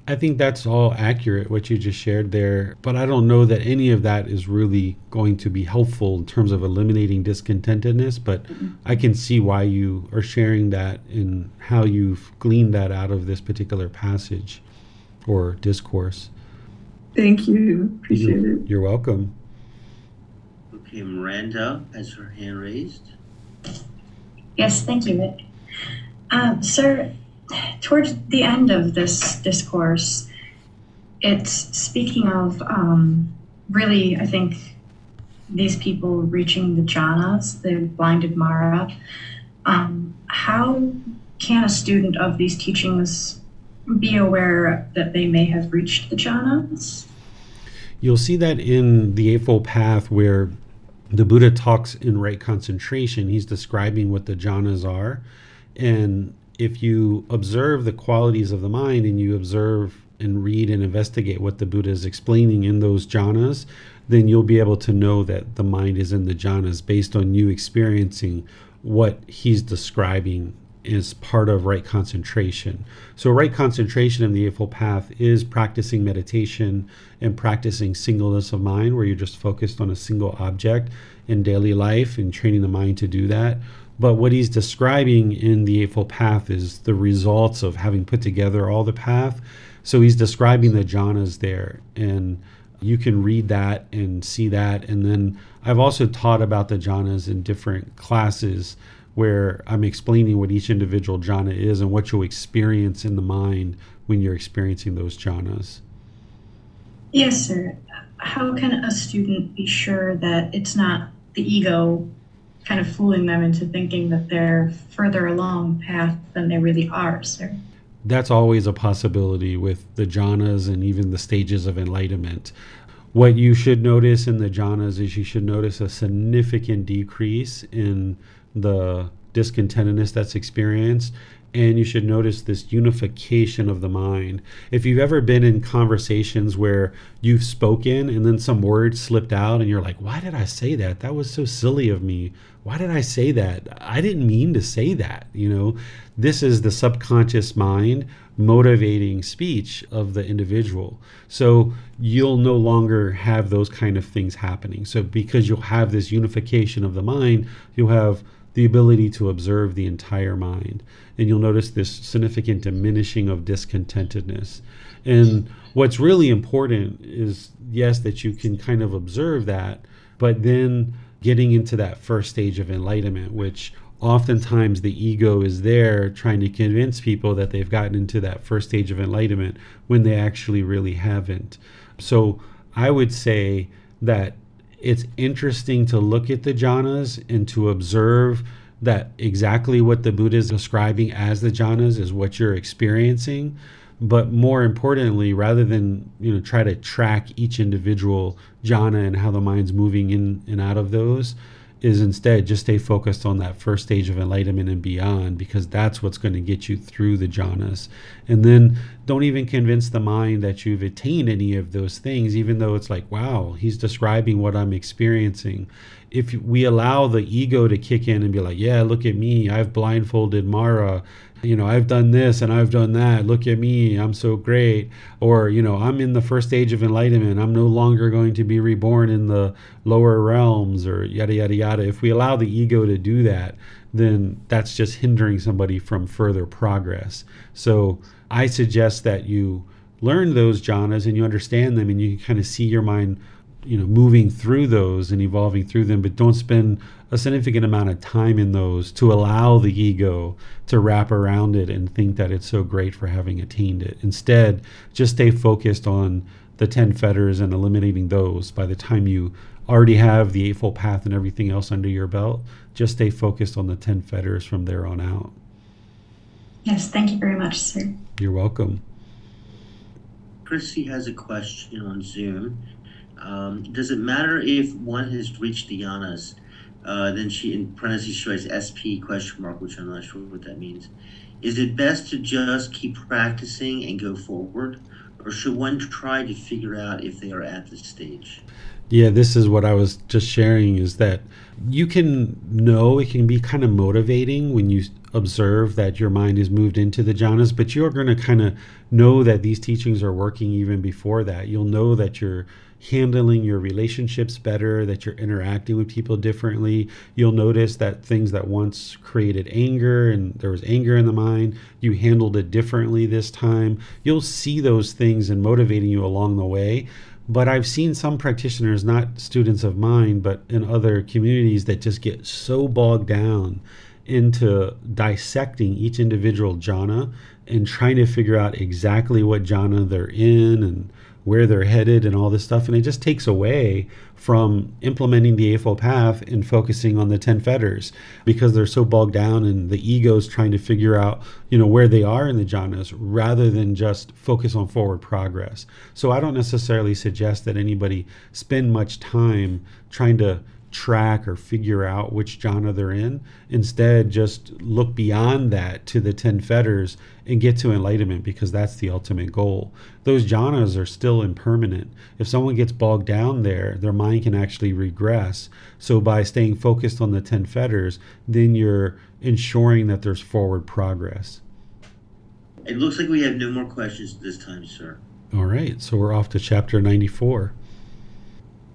I think that's all accurate, what you just shared there. But I don't know that any of that is really going to be helpful in terms of eliminating discontentedness. But I can see why you are sharing that and how you've gleaned that out of this particular passage or discourse. Thank you, appreciate it. You're welcome. Okay, Miranda has her hand raised. Yes, thank you, Rick. Um, sir, towards the end of this discourse, it's speaking of um, really, I think, these people reaching the jhanas, the blinded Mara. Um, how can a student of these teachings be aware that they may have reached the jhanas? You'll see that in the Eightfold Path where the Buddha talks in right concentration. He's describing what the jhanas are. And if you observe the qualities of the mind and you observe and read and investigate what the Buddha is explaining in those jhanas, then you'll be able to know that the mind is in the jhanas based on you experiencing what he's describing is part of right concentration. So, right concentration in the Eightfold Path is practicing meditation and practicing singleness of mind, where you're just focused on a single object in daily life and training the mind to do that. But what he's describing in the Eightfold Path is the results of having put together all the path. So, he's describing the jhanas there. And you can read that and see that. And then I've also taught about the jhanas in different classes where I'm explaining what each individual jhana is and what you'll experience in the mind when you're experiencing those jhanas. Yes, sir. How can a student be sure that it's not the ego kind of fooling them into thinking that they're further along path than they really are, sir? That's always a possibility with the jhanas and even the stages of enlightenment. What you should notice in the jhanas is you should notice a significant decrease in the discontentedness that's experienced and you should notice this unification of the mind. If you've ever been in conversations where you've spoken and then some words slipped out and you're like, why did I say that? That was so silly of me. Why did I say that? I didn't mean to say that. You know, this is the subconscious mind motivating speech of the individual. So you'll no longer have those kind of things happening. So because you'll have this unification of the mind, you'll have the ability to observe the entire mind. And you'll notice this significant diminishing of discontentedness. And what's really important is, yes, that you can kind of observe that, but then getting into that first stage of enlightenment, which oftentimes the ego is there trying to convince people that they've gotten into that first stage of enlightenment when they actually really haven't. So I would say that it's interesting to look at the jhanas and to observe that exactly what the Buddha is describing as the jhanas is what you're experiencing. But more importantly, rather than you know try to track each individual jhana and how the mind's moving in and out of those, is instead just stay focused on that first stage of enlightenment and beyond because that's what's going to get you through the jhanas. And then don't even convince the mind that you've attained any of those things, even though it's like, wow, he's describing what I'm experiencing. If we allow the ego to kick in and be like, yeah, look at me, I've blindfolded Mara, you know, I've done this and I've done that. Look at me, I'm so great. Or, you know, I'm in the first stage of enlightenment. I'm no longer going to be reborn in the lower realms or yada, yada, yada. If we allow the ego to do that, then that's just hindering somebody from further progress. So I suggest that you learn those jhanas and you understand them and you can kind of see your mind you know moving through those and evolving through them but don't spend a significant amount of time in those to allow the ego to wrap around it and think that it's so great for having attained it. Instead just stay focused on the 10 fetters and eliminating those. By the time you already have the eightfold path and everything else under your belt just stay focused on the 10 fetters from there on out. Yes thank you very much sir. You're welcome. Chrissy has a question on zoom. Um, does it matter if one has reached the jhanas? Uh, then she, in parentheses, she writes SP question mark, which I'm not sure what that means. Is it best to just keep practicing and go forward, or should one try to figure out if they are at the stage? Yeah, this is what I was just sharing is that you can know it can be kind of motivating when you observe that your mind is moved into the jhanas, but you're going to kind of know that these teachings are working even before that. You'll know that you're handling your relationships better, that you're interacting with people differently. You'll notice that things that once created anger and there was anger in the mind, you handled it differently this time. You'll see those things and motivating you along the way. But I've seen some practitioners, not students of mine, but in other communities, that just get so bogged down into dissecting each individual jhana and trying to figure out exactly what jhana they're in and where they're headed and all this stuff. And it just takes away from implementing the Eightfold Path and focusing on the 10 fetters because they're so bogged down and the ego's trying to figure out, you know, where they are in the jhanas rather than just focus on forward progress. So I don't necessarily suggest that anybody spend much time trying to track or figure out which jhana they're in. Instead, just look beyond that to the 10 fetters and get to enlightenment because that's the ultimate goal. Those jhanas are still impermanent. If someone gets bogged down there, their mind can actually regress. So, by staying focused on the 10 fetters, then you're ensuring that there's forward progress. It looks like we have no more questions this time, sir. All right, so we're off to chapter 94.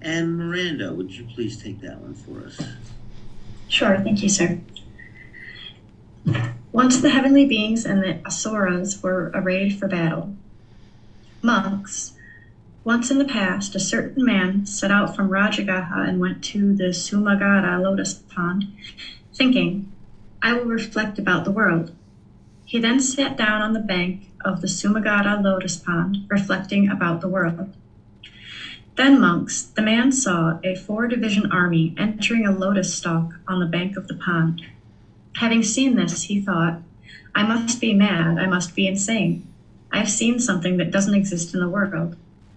And Miranda, would you please take that one for us? Sure, thank you, sir. Once the heavenly beings and the asuras were arrayed for battle. Monks, once in the past, a certain man set out from Rajagaha and went to the Sumagara lotus pond, thinking, I will reflect about the world. He then sat down on the bank of the Sumagara lotus pond, reflecting about the world. Then, monks, the man saw a four division army entering a lotus stalk on the bank of the pond. Having seen this, he thought, I must be mad, I must be insane. I have seen something that doesn't exist in the world.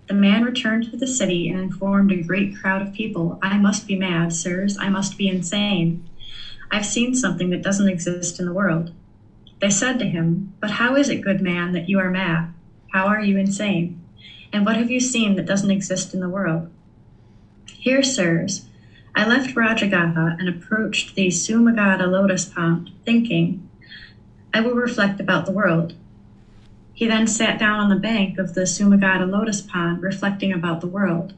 The man returned to the city and informed a great crowd of people, I must be mad, sirs, I must be insane. I've seen something that doesn't exist in the world. They said to him, But how is it, good man, that you are mad? How are you insane? And what have you seen that doesn't exist in the world? Here, sirs, I left Rajagaha and approached the Sumagada lotus pond, thinking, I will reflect about the world. He then sat down on the bank of the Sumagada lotus pond, reflecting about the world.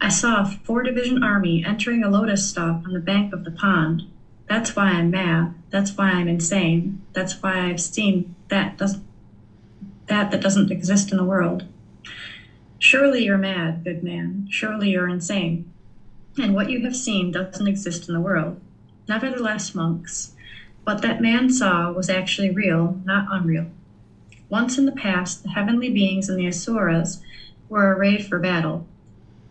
I saw a four division army entering a lotus stalk on the bank of the pond. That's why I'm mad. That's why I'm insane. That's why I've seen that does that that doesn't exist in the world. Surely you're mad, good man. Surely you're insane. And what you have seen doesn't exist in the world. Nevertheless, monks, what that man saw was actually real, not unreal. Once in the past, the heavenly beings and the Asuras were arrayed for battle.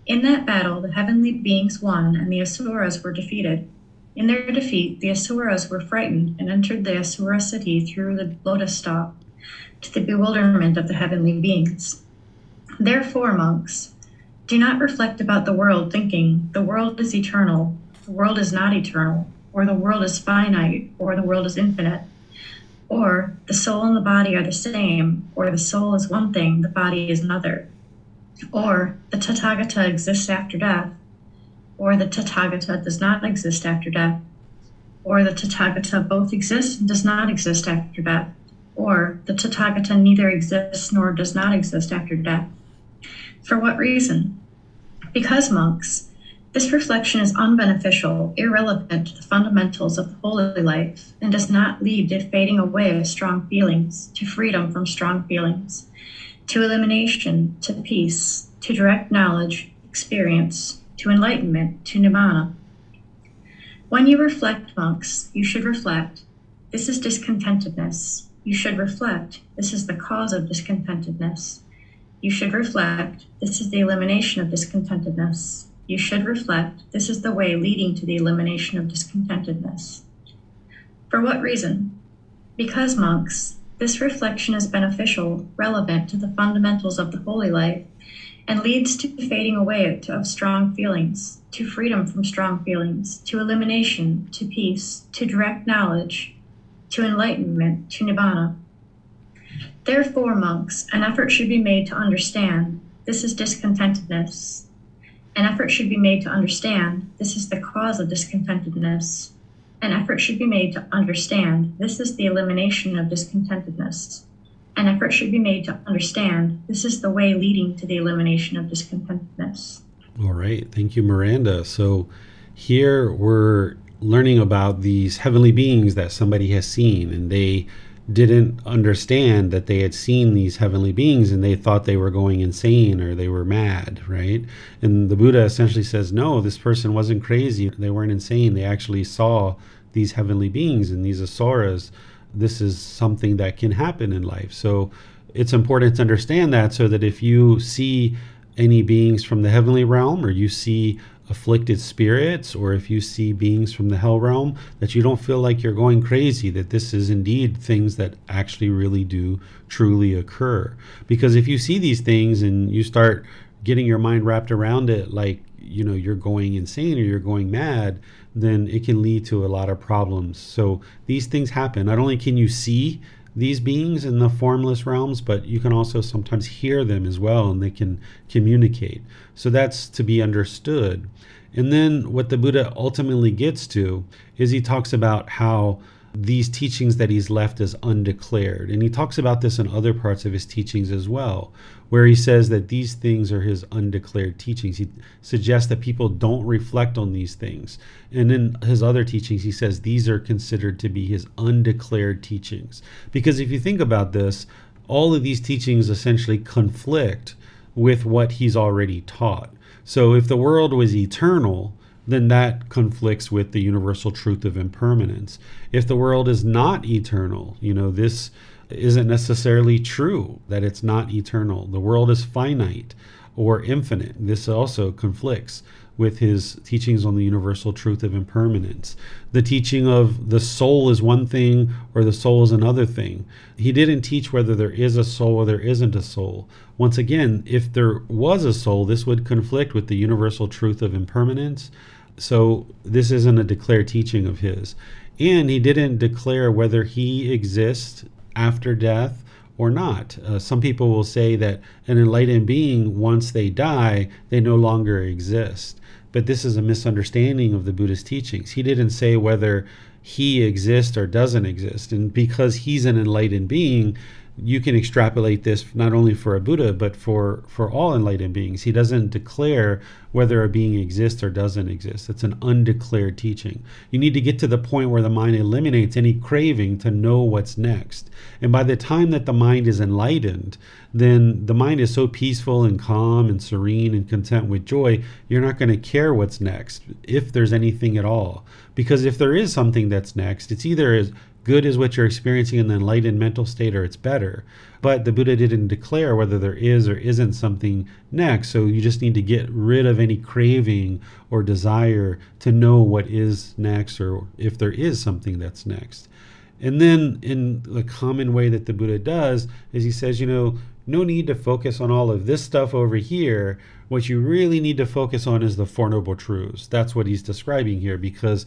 In that battle, the heavenly beings won and the Asuras were defeated. In their defeat, the Asuras were frightened and entered the Asura city through the lotus stalk, to the bewilderment of the heavenly beings. Therefore, monks, do not reflect about the world thinking the world is eternal, the world is not eternal, or the world is finite, or the world is infinite, or the soul and the body are the same, or the soul is one thing, the body is another, or the Tathagata exists after death, or the Tathagata does not exist after death, or the Tathagata both exists and does not exist after death, or the Tathagata neither exists nor does not exist after death. For what reason? Because, monks, this reflection is unbeneficial, irrelevant to the fundamentals of the holy life, and does not lead to fading away of strong feelings, to freedom from strong feelings, to elimination, to peace, to direct knowledge, experience, to enlightenment, to nirvana. When you reflect, monks, you should reflect this is discontentedness. You should reflect this is the cause of discontentedness. You should reflect this is the elimination of discontentedness. You should reflect this is the way leading to the elimination of discontentedness. For what reason? Because, monks, this reflection is beneficial, relevant to the fundamentals of the holy life, and leads to the fading away of strong feelings, to freedom from strong feelings, to elimination, to peace, to direct knowledge, to enlightenment, to nibbana. Therefore, monks, an effort should be made to understand this is discontentedness. An effort should be made to understand this is the cause of discontentedness. An effort should be made to understand this is the elimination of discontentedness. An effort should be made to understand this is the way leading to the elimination of discontentedness. All right. Thank you, Miranda. So here we're learning about these heavenly beings that somebody has seen, and they didn't understand that they had seen these heavenly beings and they thought they were going insane or they were mad, right? And the Buddha essentially says, no, this person wasn't crazy. They weren't insane. They actually saw these heavenly beings and these asuras. This is something that can happen in life. So it's important to understand that so that if you see any beings from the heavenly realm or you see afflicted spirits or if you see beings from the hell realm that you don't feel like you're going crazy that this is indeed things that actually really do truly occur. Because if you see these things and you start getting your mind wrapped around it like you know you're going insane or you're going mad then it can lead to a lot of problems. So these things happen. Not only can you see these beings in the formless realms, but you can also sometimes hear them as well and they can communicate. So that's to be understood. And then what the Buddha ultimately gets to is he talks about how these teachings that he's left as undeclared. And he talks about this in other parts of his teachings as well, where he says that these things are his undeclared teachings. He suggests that people don't reflect on these things. And in his other teachings, he says these are considered to be his undeclared teachings. Because if you think about this, all of these teachings essentially conflict with what he's already taught. So if the world was eternal, then that conflicts with the universal truth of impermanence. If the world is not eternal, you know, this isn't necessarily true that it's not eternal. The world is finite or infinite. This also conflicts with his teachings on the universal truth of impermanence. The teaching of the soul is one thing or the soul is another thing. He didn't teach whether there is a soul or there isn't a soul. Once again, if there was a soul, this would conflict with the universal truth of impermanence So this isn't a declared teaching of his. And he didn't declare whether he exists after death or not. Uh, some people will say that an enlightened being, once they die, they no longer exist. But this is a misunderstanding of the Buddhist teachings. He didn't say whether he exists or doesn't exist. And because he's an enlightened being, you can extrapolate this not only for a Buddha, but for, for all enlightened beings. He doesn't declare whether a being exists or doesn't exist. It's an undeclared teaching. You need to get to the point where the mind eliminates any craving to know what's next. And by the time that the mind is enlightened, then the mind is so peaceful and calm and serene and content with joy, you're not going to care what's next, if there's anything at all. Because if there is something that's next, it's either as good is what you're experiencing in the enlightened mental state or it's better. But the Buddha didn't declare whether there is or isn't something next. So you just need to get rid of any craving or desire to know what is next or if there is something that's next. And then, in the common way that the Buddha does, is he says, you know, no need to focus on all of this stuff over here. What you really need to focus on is the Four Noble Truths. That's what he's describing here because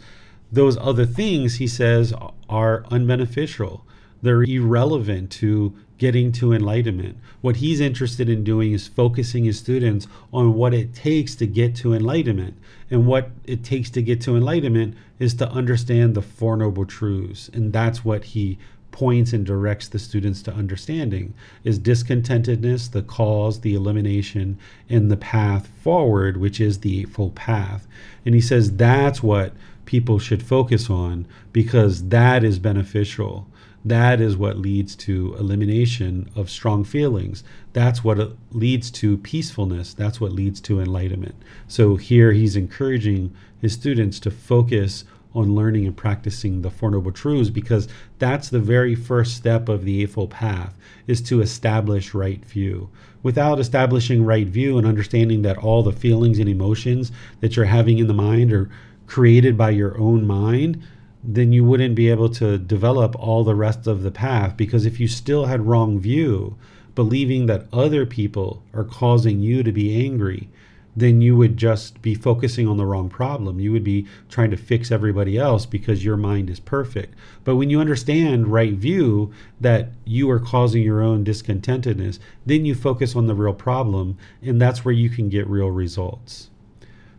those other things, he says, are unbeneficial. They're irrelevant to getting to enlightenment. What he's interested in doing is focusing his students on what it takes to get to enlightenment. And what it takes to get to enlightenment is to understand the Four Noble Truths. And that's what he points and directs the students to understanding is discontentedness the cause the elimination and the path forward which is the eightfold path and he says that's what people should focus on because that is beneficial. That is what leads to elimination of strong feelings. That's what leads to peacefulness. That's what leads to enlightenment. So here he's encouraging his students to focus on learning and practicing the Four Noble Truths because that's the very first step of the Eightfold Path is to establish right view. Without establishing right view and understanding that all the feelings and emotions that you're having in the mind are created by your own mind, then you wouldn't be able to develop all the rest of the path. Because if you still had wrong view, believing that other people are causing you to be angry, then you would just be focusing on the wrong problem. You would be trying to fix everybody else because your mind is perfect. But when you understand right view that you are causing your own discontentedness, then you focus on the real problem, and that's where you can get real results.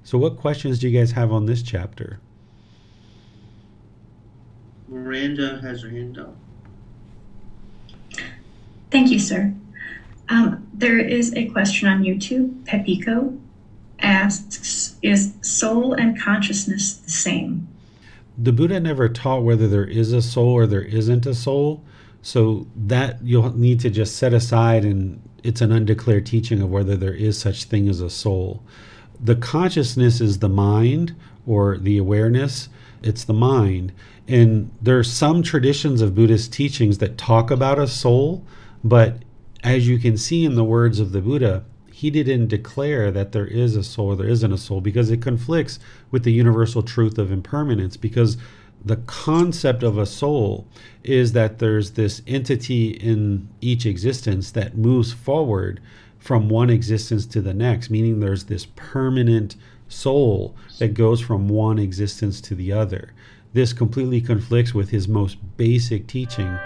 So, what questions do you guys have on this chapter? Miranda has her hand up. Thank you, sir. Um, there is a question on YouTube. Pepiko asks Is soul and consciousness the same? The Buddha never taught whether there is a soul or there isn't a soul. So that you'll need to just set aside, and it's an undeclared teaching of whether there is such thing as a soul the consciousness is the mind or the awareness it's the mind and there are some traditions of buddhist teachings that talk about a soul but as you can see in the words of the buddha he didn't declare that there is a soul or there isn't a soul because it conflicts with the universal truth of impermanence because the concept of a soul is that there's this entity in each existence that moves forward from one existence to the next, meaning there's this permanent soul that goes from one existence to the other. This completely conflicts with his most basic teaching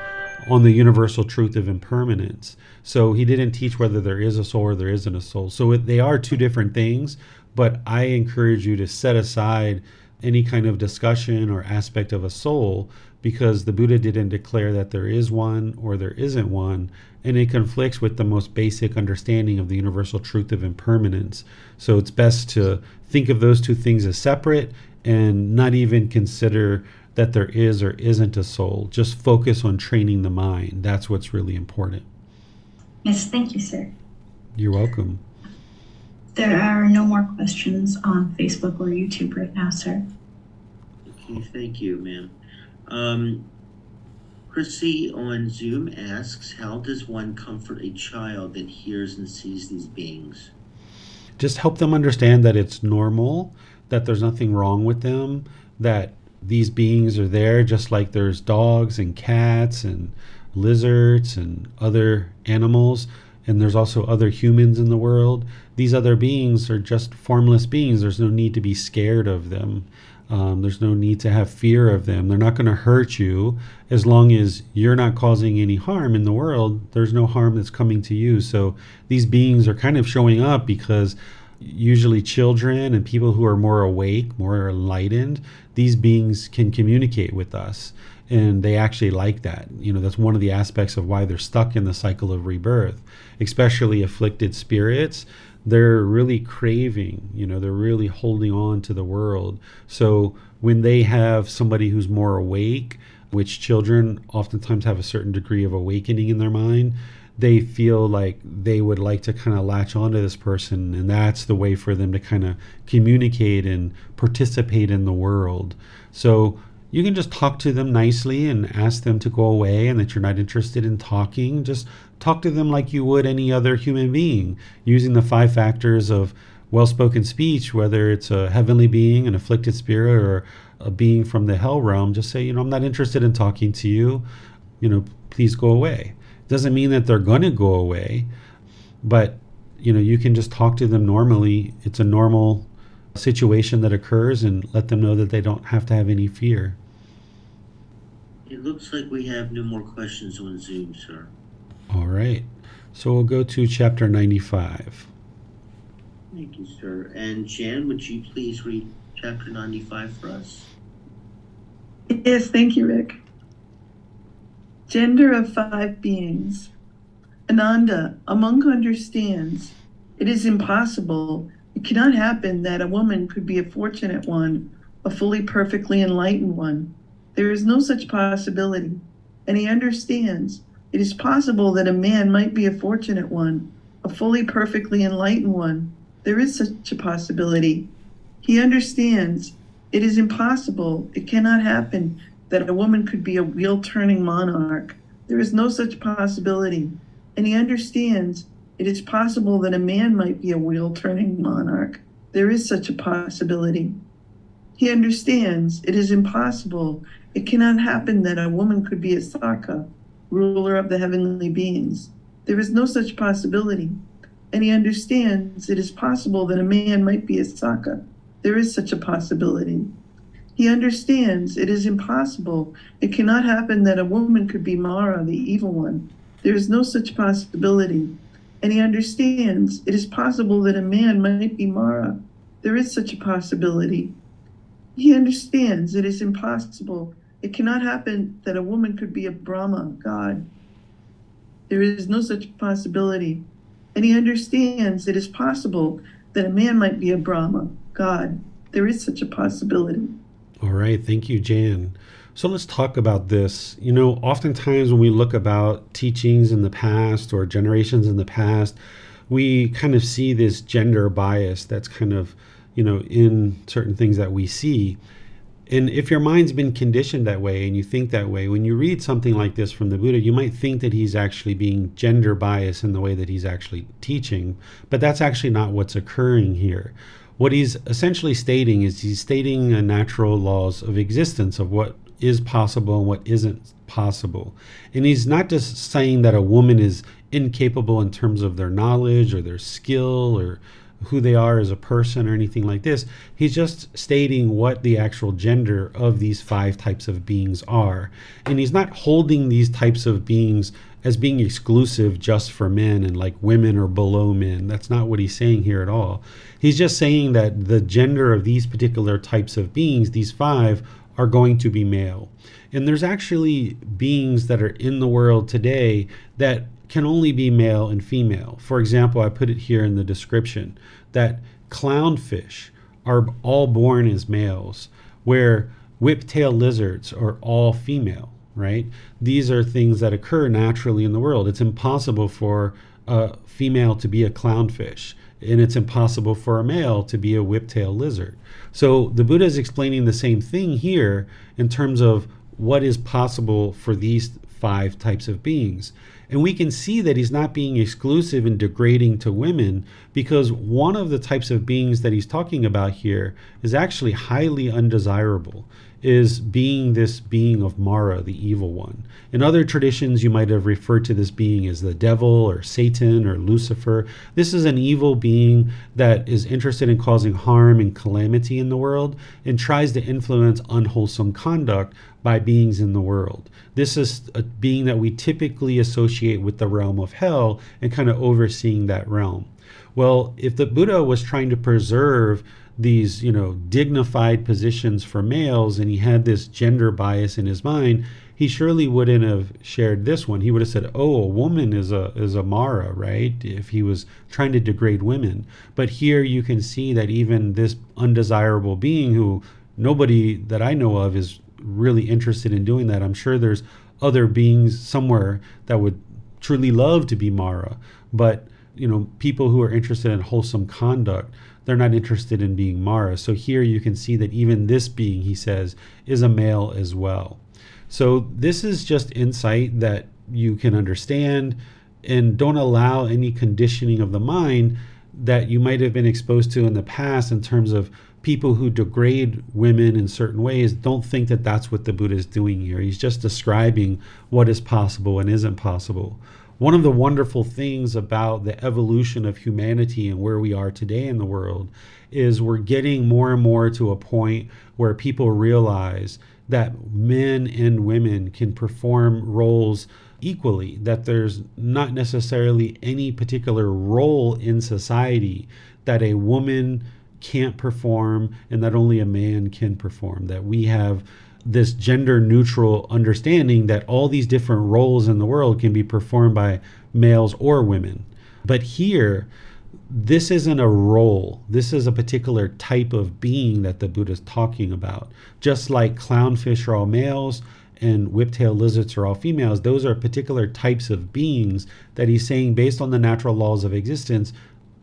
on the universal truth of impermanence. So he didn't teach whether there is a soul or there isn't a soul. So it, they are two different things, but I encourage you to set aside any kind of discussion or aspect of a soul because the Buddha didn't declare that there is one or there isn't one, and it conflicts with the most basic understanding of the universal truth of impermanence. So it's best to think of those two things as separate and not even consider that there is or isn't a soul. Just focus on training the mind. That's what's really important. Yes, thank you, sir. You're welcome. There are no more questions on Facebook or YouTube right now, sir. Okay, thank you, ma'am. Um, Chrissy on Zoom asks, How does one comfort a child that hears and sees these beings? Just help them understand that it's normal, that there's nothing wrong with them, that these beings are there just like there's dogs and cats and lizards and other animals. and there's also other humans in the world. These other beings are just formless beings. There's no need to be scared of them. Um, there's no need to have fear of them. They're not going to hurt you as long as you're not causing any harm in the world. There's no harm that's coming to you. So these beings are kind of showing up because usually children and people who are more awake, more enlightened, these beings can communicate with us. And they actually like that. You know, that's one of the aspects of why they're stuck in the cycle of rebirth, especially afflicted spirits they're really craving, you know, they're really holding on to the world. So when they have somebody who's more awake, which children oftentimes have a certain degree of awakening in their mind, they feel like they would like to kind of latch onto this person, and that's the way for them to kind of communicate and participate in the world. So you can just talk to them nicely and ask them to go away and that you're not interested in talking. Just talk to them like you would any other human being, using the five factors of well spoken speech, whether it's a heavenly being, an afflicted spirit, or a being from the hell realm. Just say, you know, I'm not interested in talking to you. You know, please go away. Doesn't mean that they're going to go away, but, you know, you can just talk to them normally. It's a normal situation that occurs and let them know that they don't have to have any fear. It looks like we have no more questions on Zoom, sir. All right. So we'll go to chapter 95. Thank you, sir. And Jan, would you please read chapter 95 for us? Yes, thank you, Rick. Gender of five beings. Ananda, a monk understands it is impossible, it cannot happen that a woman could be a fortunate one, a fully perfectly enlightened one. There is no such possibility, and he understands it is possible that a man might be a fortunate one, a fully perfectly enlightened one. There is such a possibility. He understands it is impossible, it cannot happen that a woman could be a wheel turning monarch. There is no such possibility. And he understands it is possible that a man might be a wheel turning monarch. There is such a possibility. He understands it is impossible it cannot happen that a woman could be a Sakka, ruler of the heavenly beings. There is no such possibility. And he understands it is possible that a man might be a Sakka. There is such a possibility. He understands it is impossible. It cannot happen that a woman could be Mara, the evil one. There is no such possibility. And he understands it is possible that a man might be Mara. There is such a possibility. He understands it is impossible it cannot happen that a woman could be a Brahma, God. There is no such possibility. And he understands it is possible that a man might be a Brahma, God. There is such a possibility. All right. Thank you, Jan. So let's talk about this. You know, oftentimes when we look about teachings in the past or generations in the past, we kind of see this gender bias that's kind of, you know, in certain things that we see. And if your mind's been conditioned that way and you think that way, when you read something like this from the Buddha, you might think that he's actually being gender biased in the way that he's actually teaching, but that's actually not what's occurring here. What he's essentially stating is he's stating a natural laws of existence of what is possible and what isn't possible. And he's not just saying that a woman is incapable in terms of their knowledge or their skill or who they are as a person or anything like this. He's just stating what the actual gender of these five types of beings are. And he's not holding these types of beings as being exclusive just for men and like women are below men. That's not what he's saying here at all. He's just saying that the gender of these particular types of beings, these five, are going to be male. And there's actually beings that are in the world today that can only be male and female. For example, I put it here in the description that clownfish are all born as males, where whiptail lizards are all female, right? These are things that occur naturally in the world. It's impossible for a female to be a clownfish, and it's impossible for a male to be a whiptail lizard. So the Buddha is explaining the same thing here in terms of what is possible for these five types of beings. And we can see that he's not being exclusive and degrading to women because one of the types of beings that he's talking about here is actually highly undesirable. Is being this being of Mara, the evil one. In other traditions, you might have referred to this being as the devil or Satan or Lucifer. This is an evil being that is interested in causing harm and calamity in the world and tries to influence unwholesome conduct by beings in the world. This is a being that we typically associate with the realm of hell and kind of overseeing that realm. Well, if the Buddha was trying to preserve these, you know, dignified positions for males and he had this gender bias in his mind, he surely wouldn't have shared this one. He would have said, "Oh, a woman is a is a Mara, right?" If he was trying to degrade women. But here you can see that even this undesirable being who nobody that I know of is really interested in doing that. I'm sure there's other beings somewhere that would truly love to be Mara, but you know, people who are interested in wholesome conduct, they're not interested in being Mara. So here you can see that even this being, he says, is a male as well. So this is just insight that you can understand and don't allow any conditioning of the mind that you might have been exposed to in the past in terms of people who degrade women in certain ways don't think that that's what the Buddha is doing here. He's just describing what is possible and isn't possible. One of the wonderful things about the evolution of humanity and where we are today in the world is we're getting more and more to a point where people realize that men and women can perform roles equally, that there's not necessarily any particular role in society that a woman can't perform and that only a man can perform, that we have this gender neutral understanding that all these different roles in the world can be performed by males or women. But here, this isn't a role. This is a particular type of being that the Buddha is talking about. Just like clownfish are all males and whiptail lizards are all females, those are particular types of beings that he's saying, based on the natural laws of existence,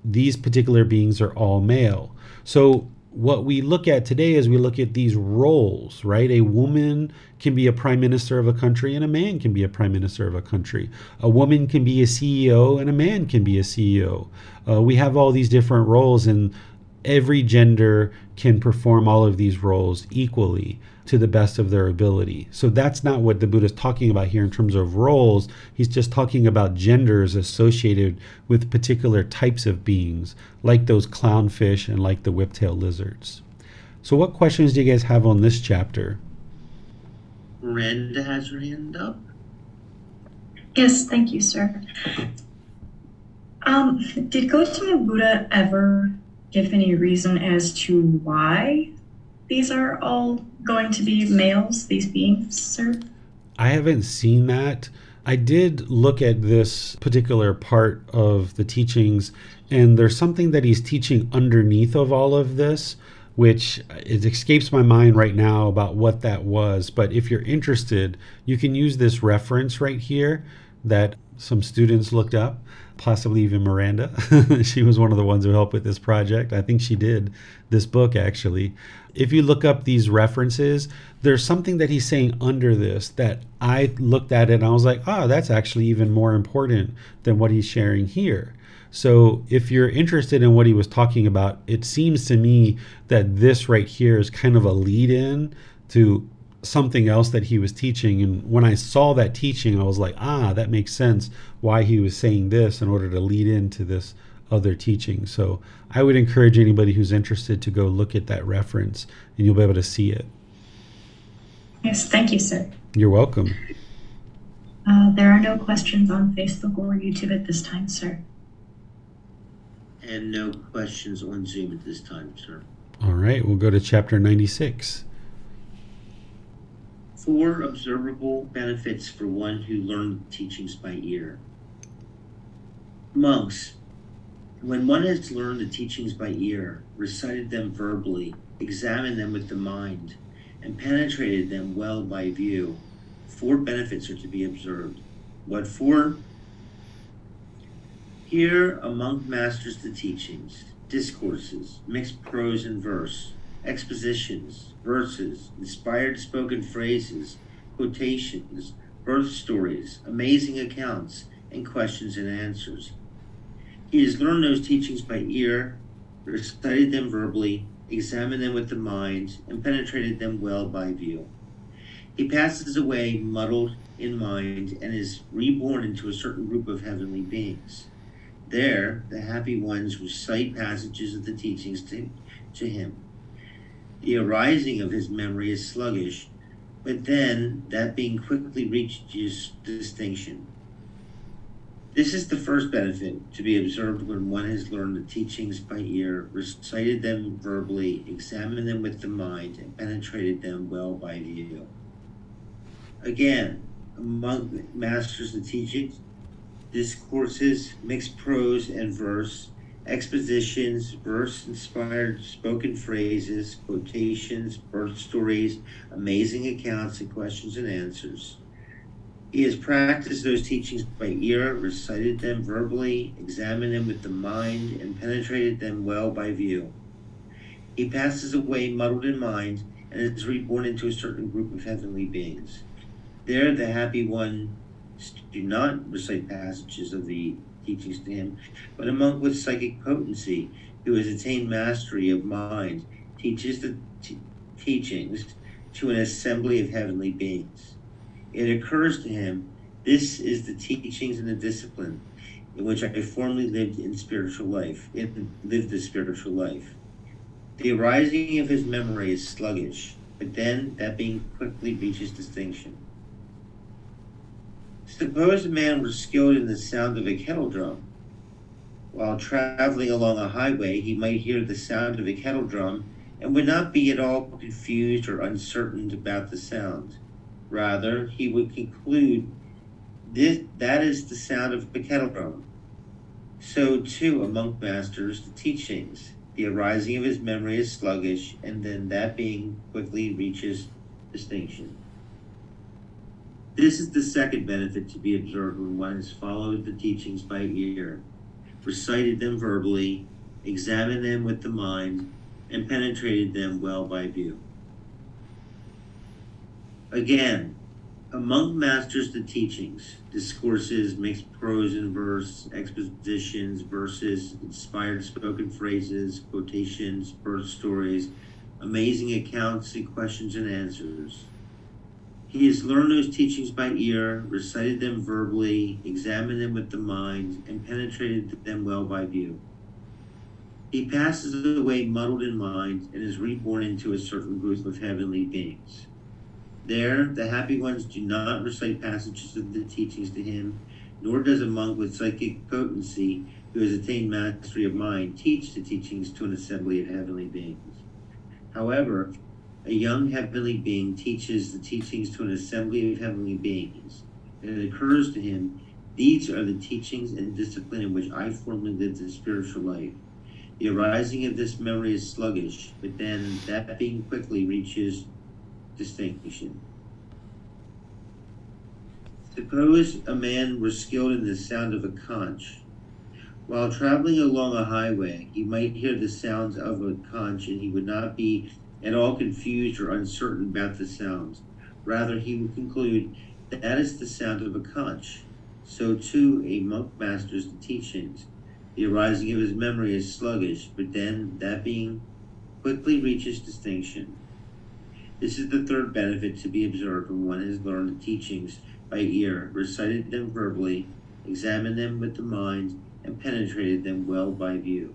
these particular beings are all male. So what we look at today is we look at these roles, right? A woman can be a prime minister of a country and a man can be a prime minister of a country. A woman can be a CEO and a man can be a CEO. Uh, we have all these different roles, and every gender can perform all of these roles equally to the best of their ability. So that's not what the Buddha is talking about here in terms of roles. He's just talking about genders associated with particular types of beings, like those clownfish and like the whiptail lizards. So, what questions do you guys have on this chapter? Miranda has her hand up. Yes, thank you, sir. Um, did Gautama Buddha ever give any reason as to why these are all going to be males, these beings, sir? I haven't seen that. I did look at this particular part of the teachings, and there's something that he's teaching underneath of all of this, which it escapes my mind right now about what that was. But if you're interested, you can use this reference right here that some students looked up possibly even Miranda. (laughs) she was one of the ones who helped with this project. I think she did this book actually. If you look up these references, there's something that he's saying under this that I looked at it and I was like, oh, that's actually even more important than what he's sharing here. So if you're interested in what he was talking about, it seems to me that this right here is kind of a lead in to something else that he was teaching. And when I saw that teaching, I was like, ah, that makes sense why he was saying this in order to lead into this other teaching. So I would encourage anybody who's interested to go look at that reference and you'll be able to see it. Yes, thank you, sir. You're welcome. Uh, there are no questions on Facebook or YouTube at this time, sir. And no questions on Zoom at this time, sir. All right, we'll go to chapter 96 four observable benefits for one who learned teachings by ear. Monks, when one has learned the teachings by ear, recited them verbally, examined them with the mind, and penetrated them well by view, four benefits are to be observed. What for? Here a monk masters the teachings, discourses, mixed prose and verse, expositions, verses, inspired spoken phrases, quotations, birth stories, amazing accounts, and questions and answers. He has learned those teachings by ear, recited them verbally, examined them with the mind, and penetrated them well by view. He passes away muddled in mind and is reborn into a certain group of heavenly beings. There, the happy ones recite passages of the teachings to, to him. The arising of his memory is sluggish, but then that being quickly reaches distinction. This is the first benefit to be observed when one has learned the teachings by ear, recited them verbally, examined them with the mind, and penetrated them well by view. Again, among masters of teachings, discourses, mixed prose and verse, expositions, verse inspired spoken phrases, quotations, birth stories, amazing accounts, and questions and answers. He has practiced those teachings by ear, recited them verbally, examined them with the mind, and penetrated them well by view. He passes away muddled in mind and is reborn into a certain group of heavenly beings. There, the happy ones do not recite passages of the teachings to him, but a monk with psychic potency who has attained mastery of mind teaches the t- teachings to an assembly of heavenly beings it occurs to him this is the teachings and the discipline in which I formerly lived in spiritual life, in, lived the spiritual life. The arising of his memory is sluggish, but then that being quickly reaches distinction. Suppose a man were skilled in the sound of a kettle drum. While traveling along a highway, he might hear the sound of a kettle drum and would not be at all confused or uncertain about the sound. Rather, he would conclude this, that is the sound of a kettle drum. So, too, a monk masters the teachings. The arising of his memory is sluggish, and then that being quickly reaches distinction. This is the second benefit to be observed when one has followed the teachings by ear, recited them verbally, examined them with the mind, and penetrated them well by view. Again, among masters the teachings, discourses, mixed prose and verse, expositions, verses, inspired spoken phrases, quotations, birth stories, amazing accounts and questions and answers. He has learned those teachings by ear, recited them verbally, examined them with the mind, and penetrated them well by view. He passes away muddled in mind and is reborn into a certain group of heavenly beings. There, the happy ones do not recite passages of the teachings to him, nor does a monk with psychic potency who has attained mastery of mind teach the teachings to an assembly of heavenly beings. However, a young heavenly being teaches the teachings to an assembly of heavenly beings, and it occurs to him, these are the teachings and discipline in which I formerly lived a spiritual life. The arising of this memory is sluggish, but then that being quickly reaches distinction. Suppose a man were skilled in the sound of a conch. While traveling along a highway, he might hear the sounds of a conch and he would not be at all confused or uncertain about the sounds. Rather, he would conclude that is the sound of a conch. So, too, a monk masters the teachings. The arising of his memory is sluggish, but then, that being quickly reaches distinction. This is the third benefit to be observed when one has learned the teachings by ear, recited them verbally, examined them with the mind, and penetrated them well by view.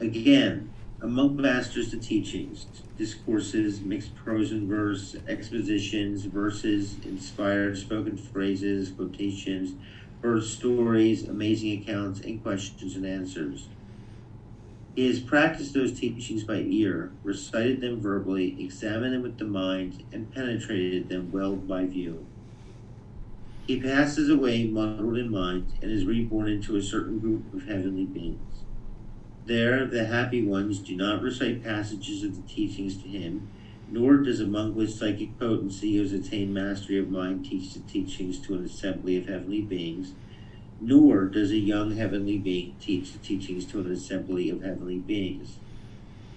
Again, a monk masters the teachings, discourses, mixed prose and verse, expositions, verses, inspired spoken phrases, quotations, birth stories, amazing accounts, and questions and answers. He has practiced those teachings by ear, recited them verbally, examined them with the mind, and penetrated them well by view. He passes away muddled in mind and is reborn into a certain group of heavenly beings. There, the happy ones do not recite passages of the teachings to him, nor does a monk with psychic potency who has attained mastery of mind teach the teachings to an assembly of heavenly beings nor does a young heavenly being teach the teachings to an assembly of heavenly beings.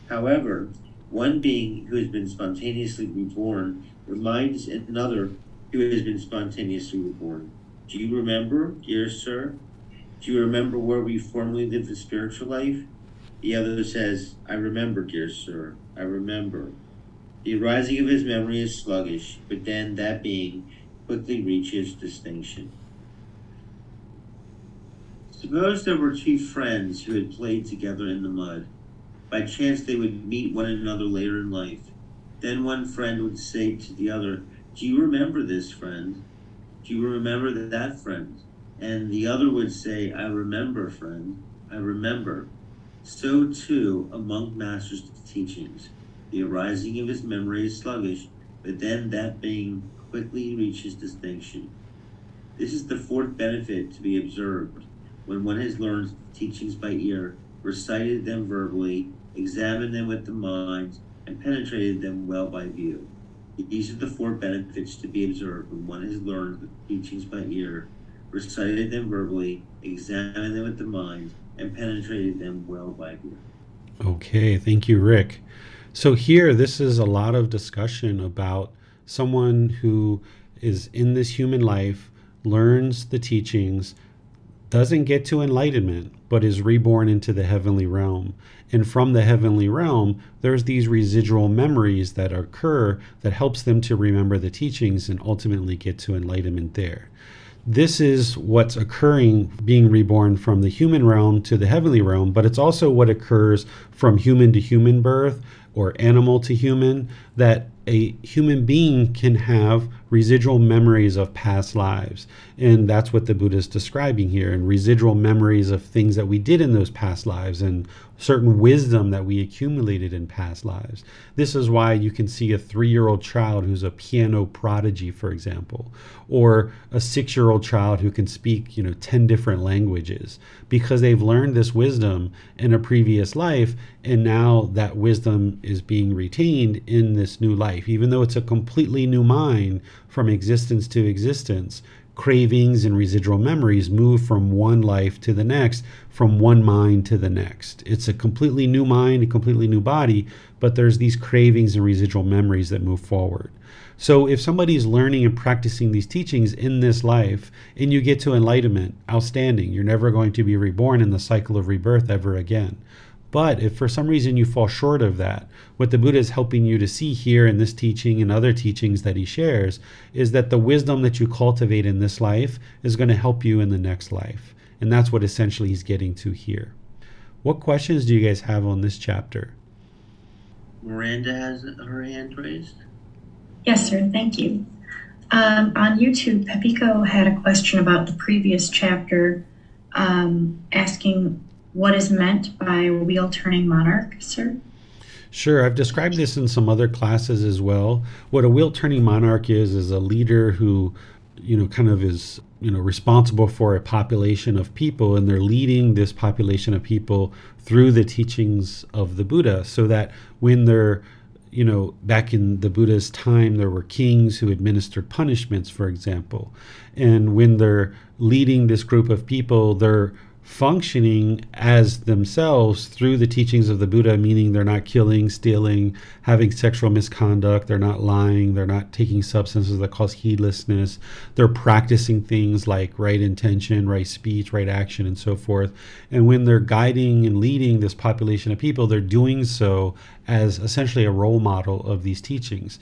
However, one being who has been spontaneously reborn reminds another who has been spontaneously reborn. Do you remember, dear sir? Do you remember where we formerly lived the spiritual life? The other says, I remember, dear sir, I remember. The arising of his memory is sluggish, but then that being quickly reaches distinction. Suppose there were two friends who had played together in the mud. By chance they would meet one another later in life. Then one friend would say to the other, Do you remember this friend? Do you remember that friend? And the other would say, I remember, friend, I remember. So too among masters teachings. The arising of his memory is sluggish, but then that being quickly reaches distinction. This is the fourth benefit to be observed when one has learned the teachings by ear, recited them verbally, examined them with the mind, and penetrated them well by view. These are the four benefits to be observed when one has learned the teachings by ear, recited them verbally, examined them with the mind, and penetrated them well by. Okay, thank you, Rick. So, here, this is a lot of discussion about someone who is in this human life, learns the teachings, doesn't get to enlightenment, but is reborn into the heavenly realm. And from the heavenly realm, there's these residual memories that occur that helps them to remember the teachings and ultimately get to enlightenment there. This is what's occurring being reborn from the human realm to the heavenly realm, but it's also what occurs from human to human birth or animal to human that a human being can have residual memories of past lives. And that's what the Buddha is describing here, and residual memories of things that we did in those past lives and certain wisdom that we accumulated in past lives. This is why you can see a three year old child who's a piano prodigy, for example, or a six year old child who can speak, you know, 10 different languages because they've learned this wisdom in a previous life. And now that wisdom is being retained in this new life, even though it's a completely new mind from existence to existence cravings and residual memories move from one life to the next, from one mind to the next. It's a completely new mind, a completely new body, but there's these cravings and residual memories that move forward. So if somebody's learning and practicing these teachings in this life and you get to enlightenment, outstanding. You're never going to be reborn in the cycle of rebirth ever again. But if for some reason you fall short of that, what the Buddha is helping you to see here in this teaching and other teachings that he shares is that the wisdom that you cultivate in this life is going to help you in the next life. And that's what essentially he's getting to here. What questions do you guys have on this chapter? Miranda has her hand raised. Yes, sir. Thank you. Um, on YouTube, Pepiko had a question about the previous chapter, um, asking what is meant by wheel turning monarch, sir? Sure, I've described this in some other classes as well. What a wheel turning monarch is is a leader who, you know, kind of is, you know, responsible for a population of people and they're leading this population of people through the teachings of the Buddha so that when they're you know, back in the Buddha's time, there were kings who administered punishments, for example. And when they're leading this group of people, they're functioning as themselves through the teachings of the Buddha, meaning they're not killing, stealing, having sexual misconduct, they're not lying, they're not taking substances that cause heedlessness, they're practicing things like right intention, right speech, right action, and so forth. And when they're guiding and leading this population of people, they're doing so as essentially a role model of these teachings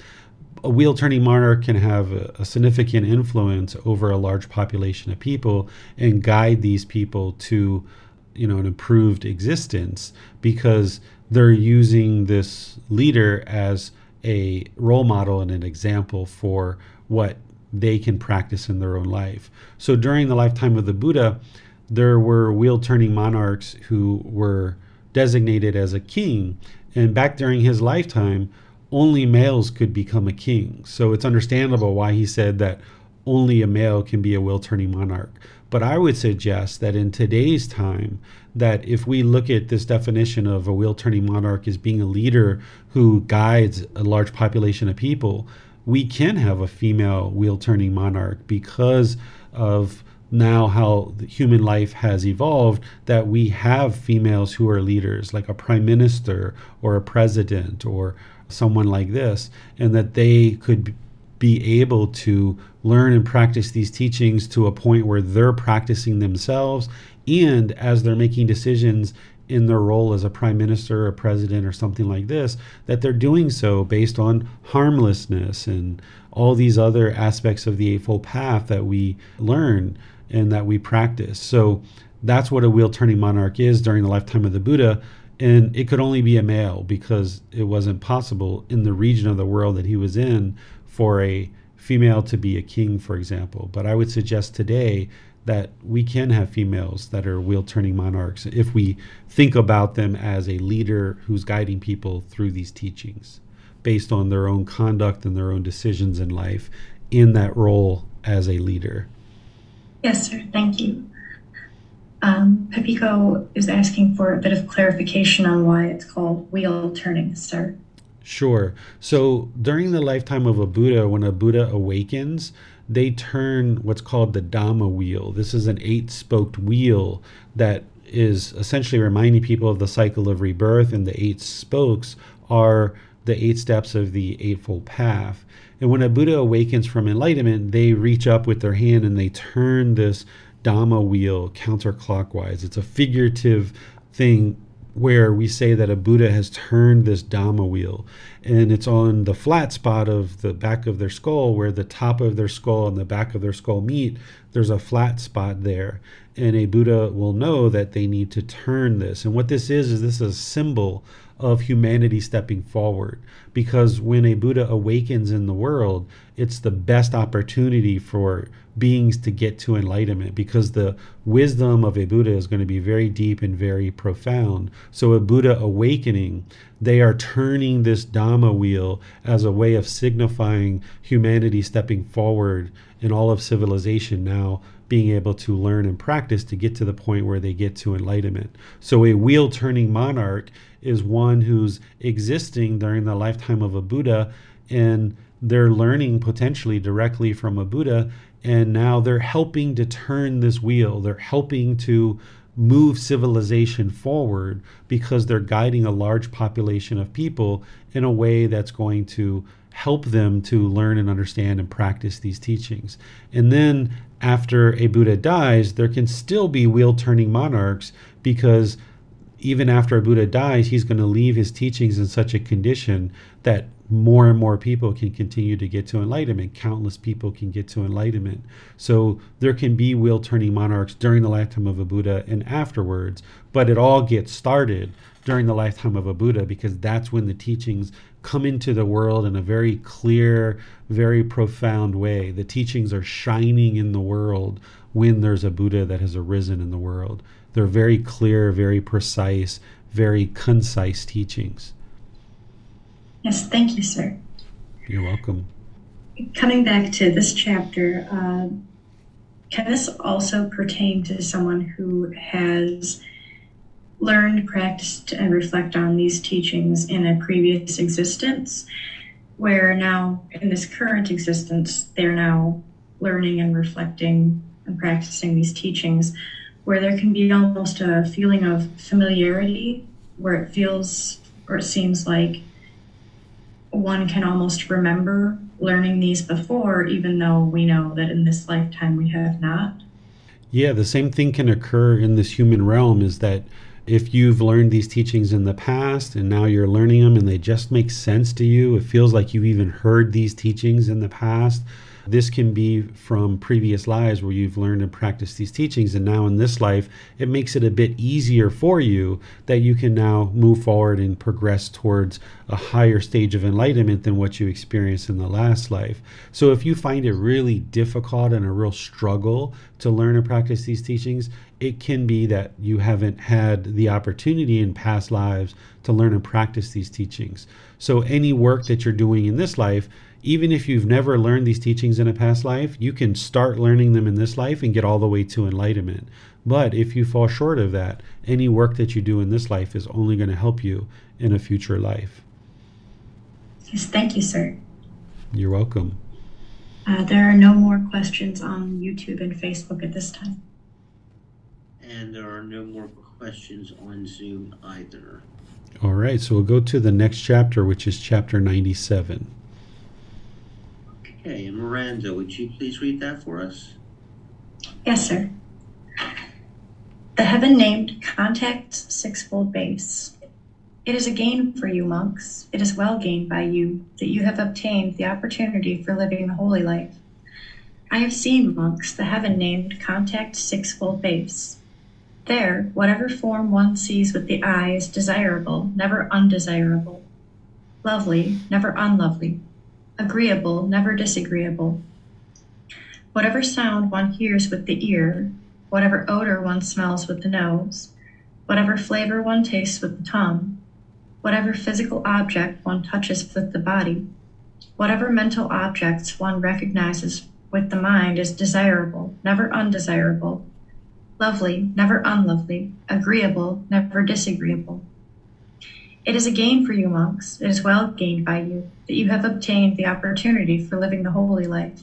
a wheel turning monarch can have a, a, significant influence over a large population of people and guide these people to you know an improved existence because they're using this leader as a role model and an example for what they can practice in their own life. So during the lifetime of the buddha there were wheel turning monarchs who were designated as a king. And back during his lifetime only males could become a king. So it's understandable why he said that only a male can be a wheel turning monarch. But I would suggest that in today's time, that if we look at this definition of a wheel turning monarch as being a leader who guides a large population of people, we can have a female wheel turning monarch because of now how human life has evolved that we have females who are leaders like a prime minister or a president or someone like this, and that they could be able to learn and practice these teachings to a point where they're practicing themselves and as they're making decisions in their role as a prime minister or president or something like this, that they're doing so based on harmlessness and all these other aspects of the Eightfold Path that we learn and that we practice. So that's what a wheel turning monarch is during the lifetime of the Buddha. And it could only be a male because it wasn't possible in the region of the world that he was in for a female to be a king, for example. But I would suggest today that we can have females that are wheel turning monarchs if we think about them as a leader who's guiding people through these teachings based on their own conduct and their own decisions in life in that role as a leader. Yes, sir. Thank you. Um, Pepiko is asking for a bit of clarification on why it's called wheel turning, sir. Sure. So during the lifetime of a Buddha, when a Buddha awakens, they turn what's called the Dhamma wheel. This is an eight spoked wheel that is essentially reminding people of the cycle of rebirth, and the eight spokes are the eight steps of the Eightfold Path. And when a Buddha awakens from enlightenment, they reach up with their hand and they turn this Dhamma wheel counterclockwise. It's a figurative thing where we say that a Buddha has turned this Dhamma wheel, and it's on the flat spot of the back of their skull where the top of their skull and the back of their skull meet. There's a flat spot there, and a Buddha will know that they need to turn this. And what this is, is this is a symbol of humanity stepping forward. Because when a Buddha awakens in the world, it's the best opportunity for beings to get to enlightenment because the wisdom of a Buddha is going to be very deep and very profound. So, a Buddha awakening, they are turning this Dhamma wheel as a way of signifying humanity stepping forward in all of civilization now being able to learn and practice to get to the point where they get to enlightenment. So, a wheel turning monarch is one who's existing during the lifetime of a Buddha and they're learning potentially directly from a Buddha. And now they're helping to turn this wheel, they're helping to move civilization forward because they're guiding a large population of people in a way that's going to help them to learn and understand and practice these teachings. And then after a Buddha dies, there can still be wheel turning monarchs because even after a Buddha dies, he's going to leave his teachings in such a condition that more and more people can continue to get to enlightenment. Countless people can get to enlightenment. So there can be wheel turning monarchs during the lifetime of a Buddha and afterwards, but it all gets started during the lifetime of a Buddha because that's when the teachings come into the world in a very clear, very profound way. The teachings are shining in the world when there's a Buddha that has arisen in the world. They're very clear, very precise, very concise teachings. Yes, thank you, sir. You're welcome. Coming back to this chapter, uh, can this also pertain to someone who has learned, practiced, and reflect on these teachings in a previous existence, where now in this current existence, they're now learning and reflecting and practicing these teachings, where there can be almost a feeling of familiarity, where it feels or it seems like one can almost remember learning these before, even though we know that in this lifetime we have not. Yeah, the same thing can occur in this human realm is that if you've learned these teachings in the past and now you're learning them and they just make sense to you, it feels like you've even heard these teachings in the past. This can be from previous lives where you've learned and practiced these teachings, and now in this life, it makes it a bit easier for you that you can now move forward and progress towards a higher stage of enlightenment than what you experienced in the last life. So, if you find it really difficult and a real struggle to learn and practice these teachings, it can be that you haven't had the opportunity in past lives to learn and practice these teachings. So, any work that you're doing in this life, even if you've never learned these teachings in a past life, you can start learning them in this life and get all the way to enlightenment. But if you fall short of that, any work that you do in this life is only going to help you in a future life. Yes, thank you, sir. You're welcome. Uh, there are no more questions on YouTube and Facebook at this time. And there are no more questions on Zoom either. All right, so we'll go to the next chapter, which is chapter 97. Okay, and Miranda, would you please read that for us? Yes, sir. The heaven named contacts sixfold base. It is a gain for you, monks. It is well gained by you that you have obtained the opportunity for living the holy life. I have seen, monks, the heaven named contact sixfold base. There, whatever form one sees with the eye is desirable, never undesirable, lovely, never unlovely, agreeable, never disagreeable. Whatever sound one hears with the ear, whatever odor one smells with the nose, whatever flavor one tastes with the tongue, whatever physical object one touches with the body, whatever mental objects one recognizes with the mind is desirable, never undesirable, lovely, never unlovely, agreeable, never disagreeable. It is a gain for you, monks, it is well gained by you, that you have obtained the opportunity for living the holy life.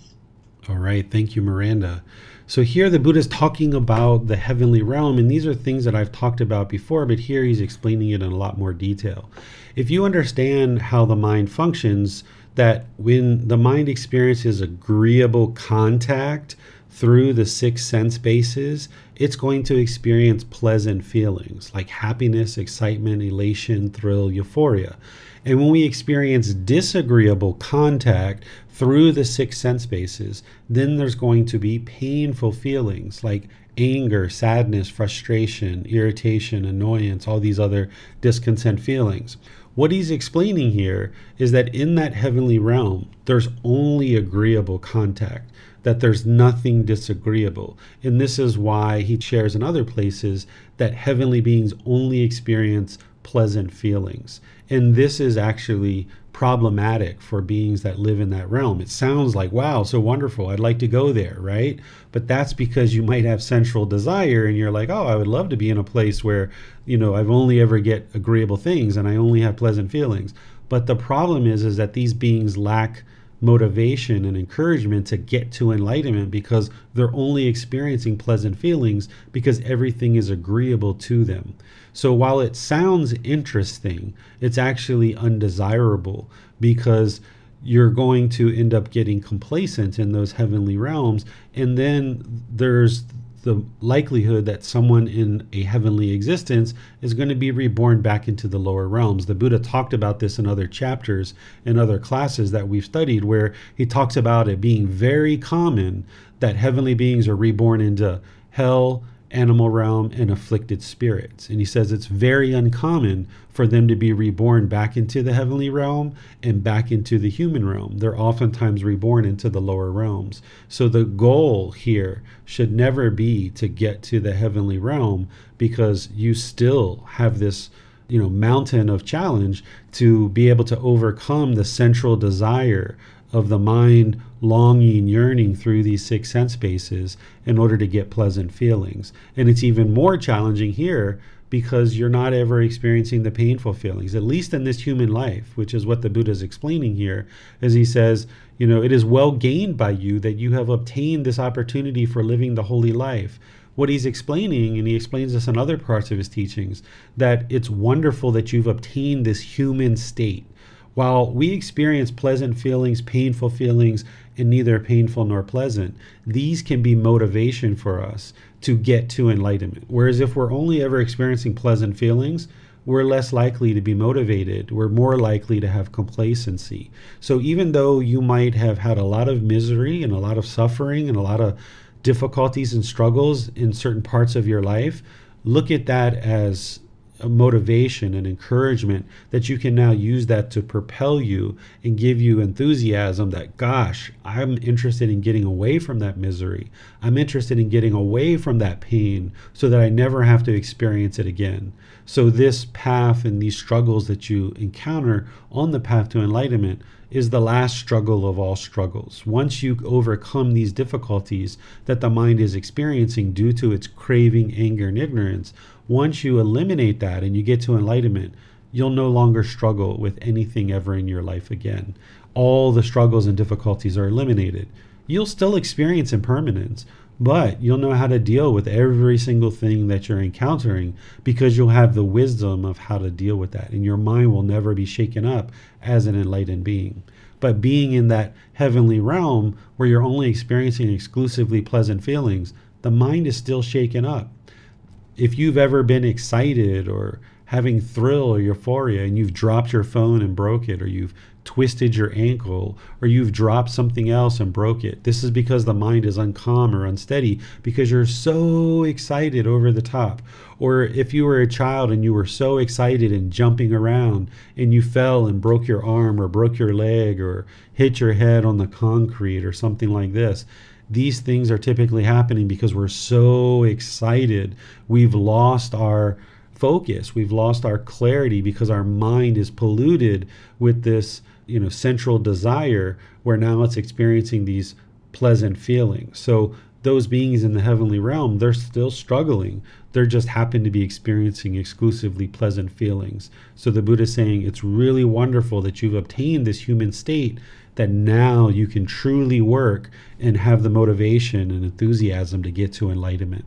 All right, thank you, Miranda. So here the Buddha is talking about the heavenly realm, and these are things that I've talked about before, but here he's explaining it in a lot more detail. If you understand how the mind functions, that when the mind experiences agreeable contact through the six sense bases, it's going to experience pleasant feelings like happiness, excitement, elation, thrill, euphoria. And when we experience disagreeable contact through the six sense bases, then there's going to be painful feelings like anger, sadness, frustration, irritation, annoyance, all these other discontent feelings. What he's explaining here is that in that heavenly realm, there's only agreeable contact, that there's nothing disagreeable. And this is why he shares in other places that heavenly beings only experience pleasant feelings. And this is actually problematic for beings that live in that realm. It sounds like, wow, so wonderful. I'd like to go there, right? But that's because you might have sensual desire and you're like, oh, I would love to be in a place where, you know, I've only ever get agreeable things and I only have pleasant feelings. But the problem is is that these beings lack motivation and encouragement to get to enlightenment because they're only experiencing pleasant feelings because everything is agreeable to them. So while it sounds interesting, it's actually undesirable because you're going to end up getting complacent in those heavenly realms. And then there's the likelihood that someone in a heavenly existence is going to be reborn back into the lower realms. The Buddha talked about this in other chapters in other classes that we've studied, where he talks about it being very common that heavenly beings are reborn into hell, animal realm, and afflicted spirits. And he says it's very uncommon for them to be reborn back into the heavenly realm and back into the human realm. They're oftentimes reborn into the lower realms. So the goal here should never be to get to the heavenly realm because you still have this you know mountain of challenge to be able to overcome the sensual desire of the mind longing, yearning through these six sense bases in order to get pleasant feelings. And it's even more challenging here because you're not ever experiencing the painful feelings, at least in this human life, which is what the Buddha is explaining here, as he says, you know, it is well gained by you that you have obtained this opportunity for living the holy life. What he's explaining, and he explains this in other parts of his teachings, that it's wonderful that you've obtained this human state while we experience pleasant feelings, painful feelings, and neither painful nor pleasant, these can be motivation for us to get to enlightenment. Whereas if we're only ever experiencing pleasant feelings, we're less likely to be motivated. We're more likely to have complacency. So even though you might have had a lot of misery and a lot of suffering and a lot of difficulties and struggles in certain parts of your life, look at that as motivation and encouragement that you can now use that to propel you and give you enthusiasm that gosh i'm interested in getting away from that misery i'm interested in getting away from that pain so that i never have to experience it again so this path and these struggles that you encounter on the path to enlightenment is the last struggle of all struggles. Once you overcome these difficulties that the mind is experiencing due to its craving, anger, and ignorance, once you eliminate that and you get to enlightenment, you'll no longer struggle with anything ever in your life again. All the struggles and difficulties are eliminated. You'll still experience impermanence, but you'll know how to deal with every single thing that you're encountering because you'll have the wisdom of how to deal with that. And your mind will never be shaken up as an enlightened being. But being in that heavenly realm where you're only experiencing exclusively pleasant feelings, the mind is still shaken up if you've ever been excited or having thrill or euphoria and you've dropped your phone and broke it or you've twisted your ankle or you've dropped something else and broke it. This is because the mind is uncalm or unsteady because you're so excited over the top. Or if you were a child and you were so excited and jumping around and you fell and broke your arm or broke your leg or hit your head on the concrete or something like this. These things are typically happening because we're so excited. We've lost our focus. We've lost our clarity because our mind is polluted with this you know sensual desire where now it's experiencing these pleasant feelings so those beings in the heavenly realm they're still struggling they're just happen to be experiencing exclusively pleasant feelings so the buddha is saying it's really wonderful that you've obtained this human state that now you can truly work and have the motivation and enthusiasm to get to enlightenment.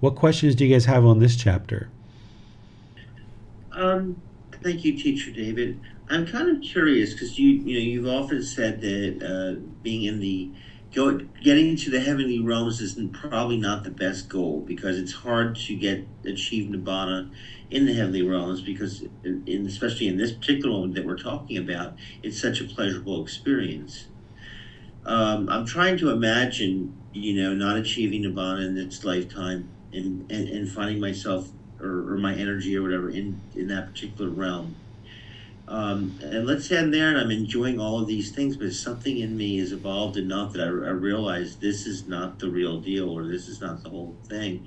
What questions do you guys have on this chapter? Um, thank you teacher david. I'm kind of curious because you you know you've often said that uh, being in the go, getting to the heavenly realms is probably not the best goal because it's hard to get achieve nibbana in the heavenly realms because in, especially in this particular one that we're talking about it's such a pleasurable experience. Um, i'm trying to imagine you know not achieving nibbana in this lifetime and, and, and finding myself or, or my energy or whatever in in that particular realm um, and let's I'm there and I'm enjoying all of these things, but something in me has evolved enough that I, I realize this is not the real deal or this is not the whole thing.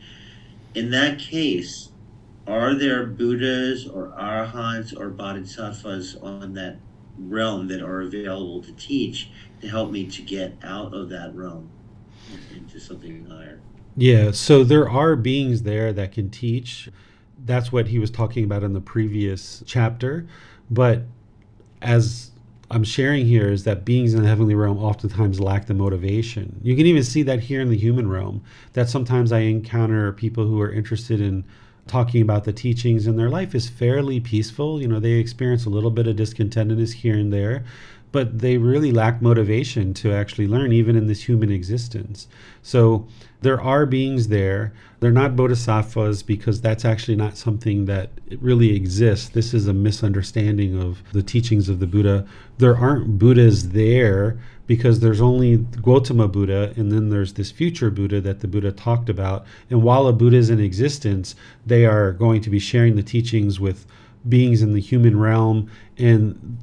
In that case, are there Buddhas or Arahants or Bodhisattvas on that realm that are available to teach to help me to get out of that realm into something higher? Yeah, so there are beings there that can teach. That's what he was talking about in the previous chapter. But as I'm sharing here is that beings in the heavenly realm oftentimes lack the motivation. You can even see that here in the human realm. That sometimes I encounter people who are interested in talking about the teachings and their life is fairly peaceful. You know, they experience a little bit of discontentedness here and there, but they really lack motivation to actually learn, even in this human existence. So there are beings there. They're not bodhisattvas because that's actually not something that really exists. This is a misunderstanding of the teachings of the Buddha. There aren't Buddhas there because there's only Gautama Buddha and then there's this future Buddha that the Buddha talked about. And while a Buddha is in existence, they are going to be sharing the teachings with beings in the human realm and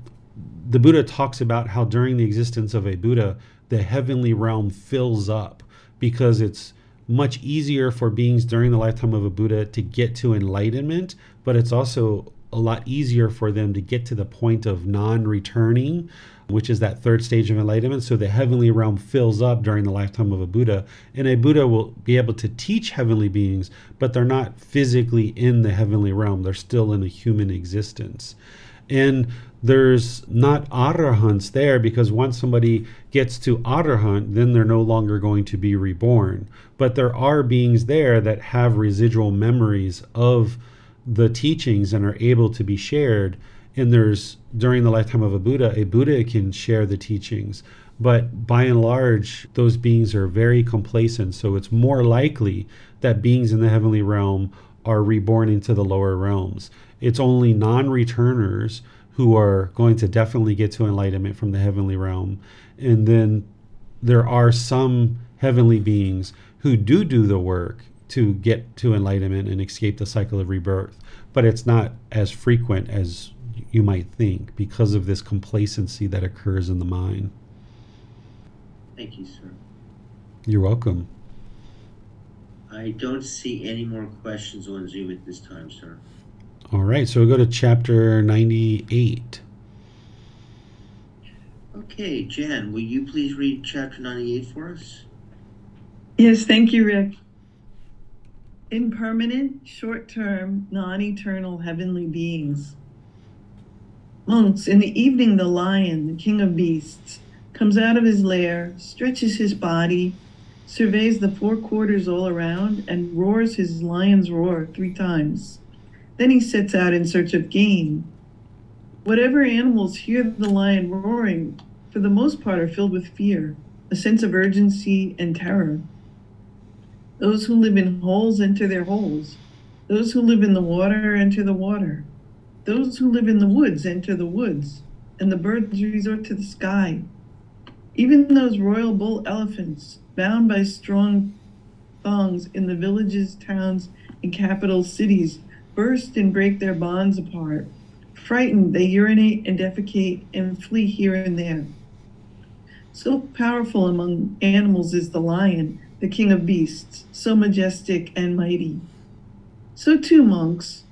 the Buddha talks about how during the existence of a Buddha, the heavenly realm fills up because it's much easier for beings during the lifetime of a Buddha to get to enlightenment, but it's also a lot easier for them to get to the point of non returning, which is that third stage of enlightenment. So the heavenly realm fills up during the lifetime of a Buddha. And a Buddha will be able to teach heavenly beings, but they're not physically in the heavenly realm, they're still in a human existence. And there's not arahants there because once somebody gets to arahant, then they're no longer going to be reborn. But there are beings there that have residual memories of the teachings and are able to be shared. And there's during the lifetime of a Buddha, a Buddha can share the teachings. But by and large, those beings are very complacent. So it's more likely that beings in the heavenly realm are reborn into the lower realms. It's only non returners who are going to definitely get to enlightenment from the heavenly realm. And then there are some heavenly beings who do do the work to get to enlightenment and escape the cycle of rebirth. But it's not as frequent as you might think because of this complacency that occurs in the mind. Thank you, sir. You're welcome. I don't see any more questions on Zoom at this time, sir. All right, so we'll go to chapter 98. Okay, Jan, will you please read chapter 98 for us? Yes, thank you, Rick. Impermanent, short term, non eternal heavenly beings. Monks, in the evening, the lion, the king of beasts, comes out of his lair, stretches his body, surveys the four quarters all around, and roars his lion's roar three times. Then he sets out in search of game. Whatever animals hear the lion roaring, for the most part, are filled with fear, a sense of urgency and terror. Those who live in holes enter their holes. Those who live in the water enter the water. Those who live in the woods enter the woods, and the birds resort to the sky. Even those royal bull elephants, bound by strong thongs in the villages, towns, and capital cities, burst and break their bonds apart. Frightened, they urinate and defecate and flee here and there. So powerful among animals is the lion, the king of beasts, so majestic and mighty. So too, monks,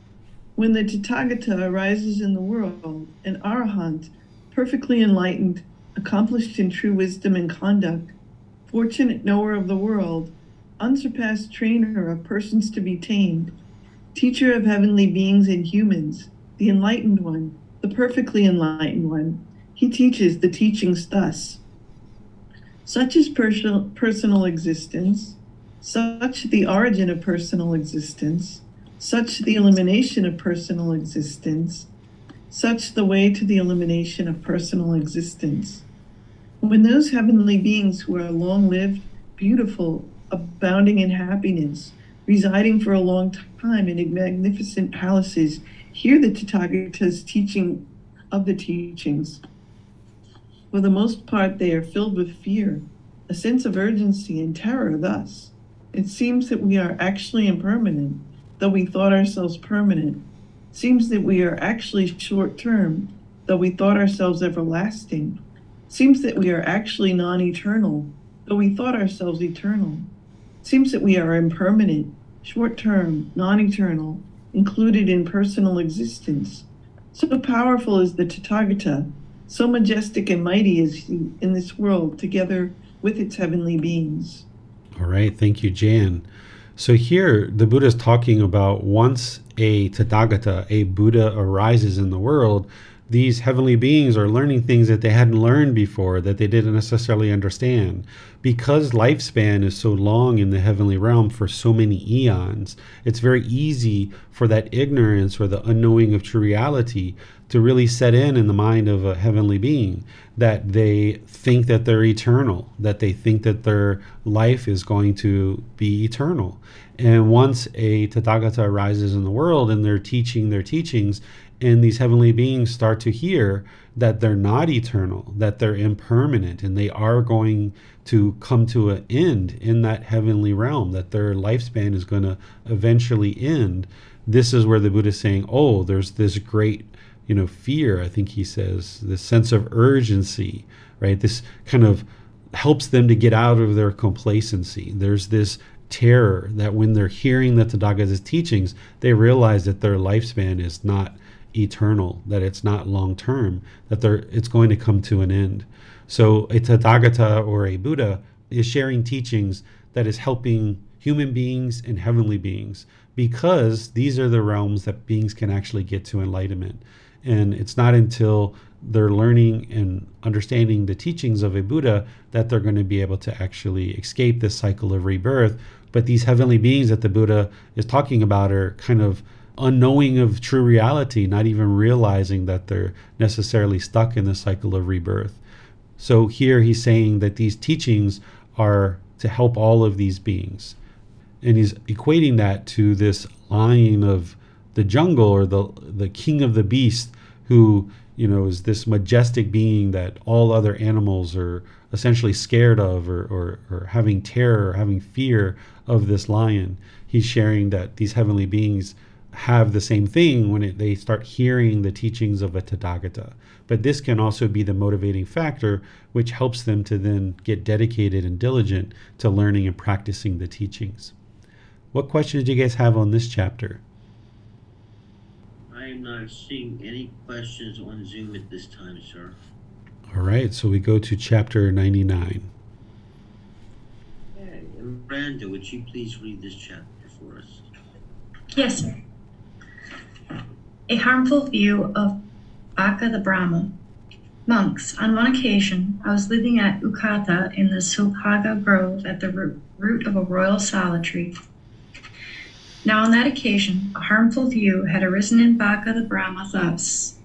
when the Tathagata arises in the world, an arahant, perfectly enlightened, accomplished in true wisdom and conduct, fortunate knower of the world, unsurpassed trainer of persons to be tamed, teacher of heavenly beings and humans, the enlightened one, the perfectly enlightened one, he teaches the teachings thus. Such is personal, personal existence, such the origin of personal existence, such the elimination of personal existence, such the way to the elimination of personal existence. When those heavenly beings who are long lived, beautiful, abounding in happiness, residing for a long time in magnificent palaces, hear the Tathagata's teaching of the teachings. For the most part, they are filled with fear, a sense of urgency and terror. Thus, it seems that we are actually impermanent, though we thought ourselves permanent. Seems that we are actually short term, though we thought ourselves everlasting. Seems that we are actually non eternal, though we thought ourselves eternal. Seems that we are impermanent, short term, non eternal, included in personal existence. So powerful is the Tathagata, so majestic and mighty is he in this world, together with its heavenly beings. All right, thank you, Jan. So here the Buddha is talking about once a Tathagata, a Buddha arises in the world, these heavenly beings are learning things that they hadn't learned before, that they didn't necessarily understand. Because lifespan is so long in the heavenly realm for so many eons, it's very easy for that ignorance or the unknowing of true reality to really set in in the mind of a heavenly being that they think that they're eternal, that they think that their life is going to be eternal. And once a Tathagata arises in the world and they're teaching their teachings, and these heavenly beings start to hear that they're not eternal, that they're impermanent, and they are going to come to an end in that heavenly realm, that their lifespan is going to eventually end. This is where the Buddha is saying, oh, there's this great, you know, fear, I think he says, this sense of urgency, right? This kind of helps them to get out of their complacency. There's this terror that when they're hearing the Tathagata's teachings, they realize that their lifespan is not eternal, that it's not long term, that there it's going to come to an end. So a Tathagata or a Buddha is sharing teachings that is helping human beings and heavenly beings because these are the realms that beings can actually get to enlightenment. And it's not until they're learning and understanding the teachings of a Buddha that they're going to be able to actually escape this cycle of rebirth. But these heavenly beings that the Buddha is talking about are kind of unknowing of true reality, not even realizing that they're necessarily stuck in the cycle of rebirth. So here he's saying that these teachings are to help all of these beings. And he's equating that to this lion of the jungle or the the king of the beast who, you know, is this majestic being that all other animals are essentially scared of or, or, or having terror or having fear of this lion. He's sharing that these heavenly beings have the same thing when it, they start hearing the teachings of a Tathagata. But this can also be the motivating factor, which helps them to then get dedicated and diligent to learning and practicing the teachings. What questions do you guys have on this chapter? I am not seeing any questions on Zoom at this time, sir. All right, so we go to chapter 99. Okay, Miranda, would you please read this chapter for us? Yes, sir. A harmful view of Baka the Brahma. Monks, on one occasion, I was living at Ukkattha in the Subhaga Grove at the root of a royal tree. Now, on that occasion, a harmful view had arisen in Bhakka the Brahma thus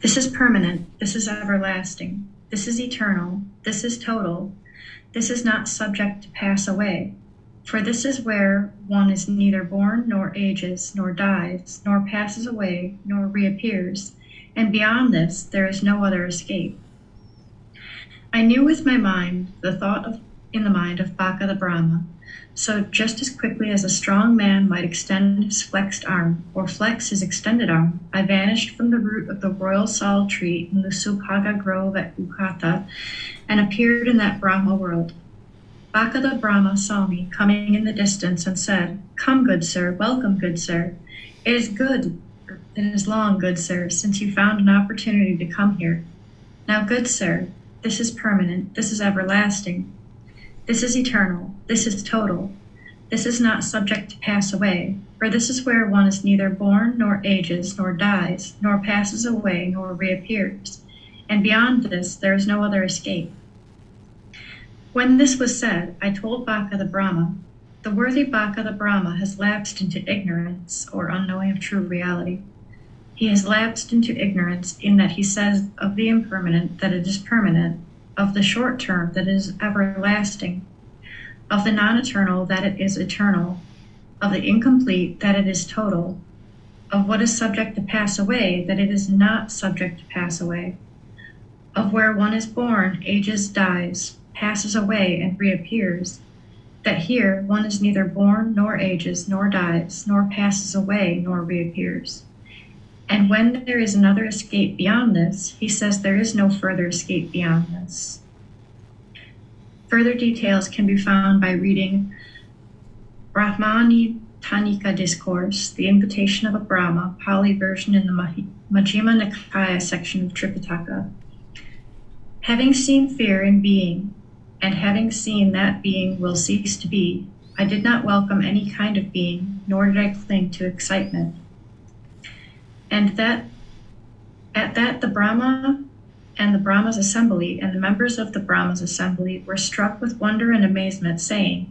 This is permanent, this is everlasting, this is eternal, this is total, this is not subject to pass away. For this is where one is neither born, nor ages, nor dies, nor passes away, nor reappears, and beyond this there is no other escape. I knew with my mind the thought of, in the mind of Baka the Brahma, so just as quickly as a strong man might extend his flexed arm, or flex his extended arm, I vanished from the root of the royal sal tree in the Subhaga grove at Ukkattha and appeared in that Brahma world. The Brahma saw me coming in the distance and said, Come, good sir, welcome, good sir. It is good, it is long, good sir, since you found an opportunity to come here. Now, good sir, this is permanent, this is everlasting, this is eternal, this is total, this is not subject to pass away, for this is where one is neither born, nor ages, nor dies, nor passes away, nor reappears. And beyond this, there is no other escape. When this was said, I told Baka the Brahma, the worthy Baka the Brahma has lapsed into ignorance or unknowing of true reality. He has lapsed into ignorance in that he says of the impermanent that it is permanent, of the short term that it is everlasting, of the non eternal that it is eternal, of the incomplete that it is total, of what is subject to pass away that it is not subject to pass away, of where one is born, ages, dies, passes away and reappears, that here one is neither born, nor ages, nor dies, nor passes away, nor reappears. And when there is another escape beyond this, he says there is no further escape beyond this. Further details can be found by reading Brahmani Tanika Discourse, The Invitation of a Brahma, Pali version in the Majjhima Nikaya section of Tripitaka. Having seen fear in being, and having seen that being will cease to be, I did not welcome any kind of being, nor did I cling to excitement. And that at that the Brahma and the Brahma's assembly and the members of the Brahma's assembly were struck with wonder and amazement, saying,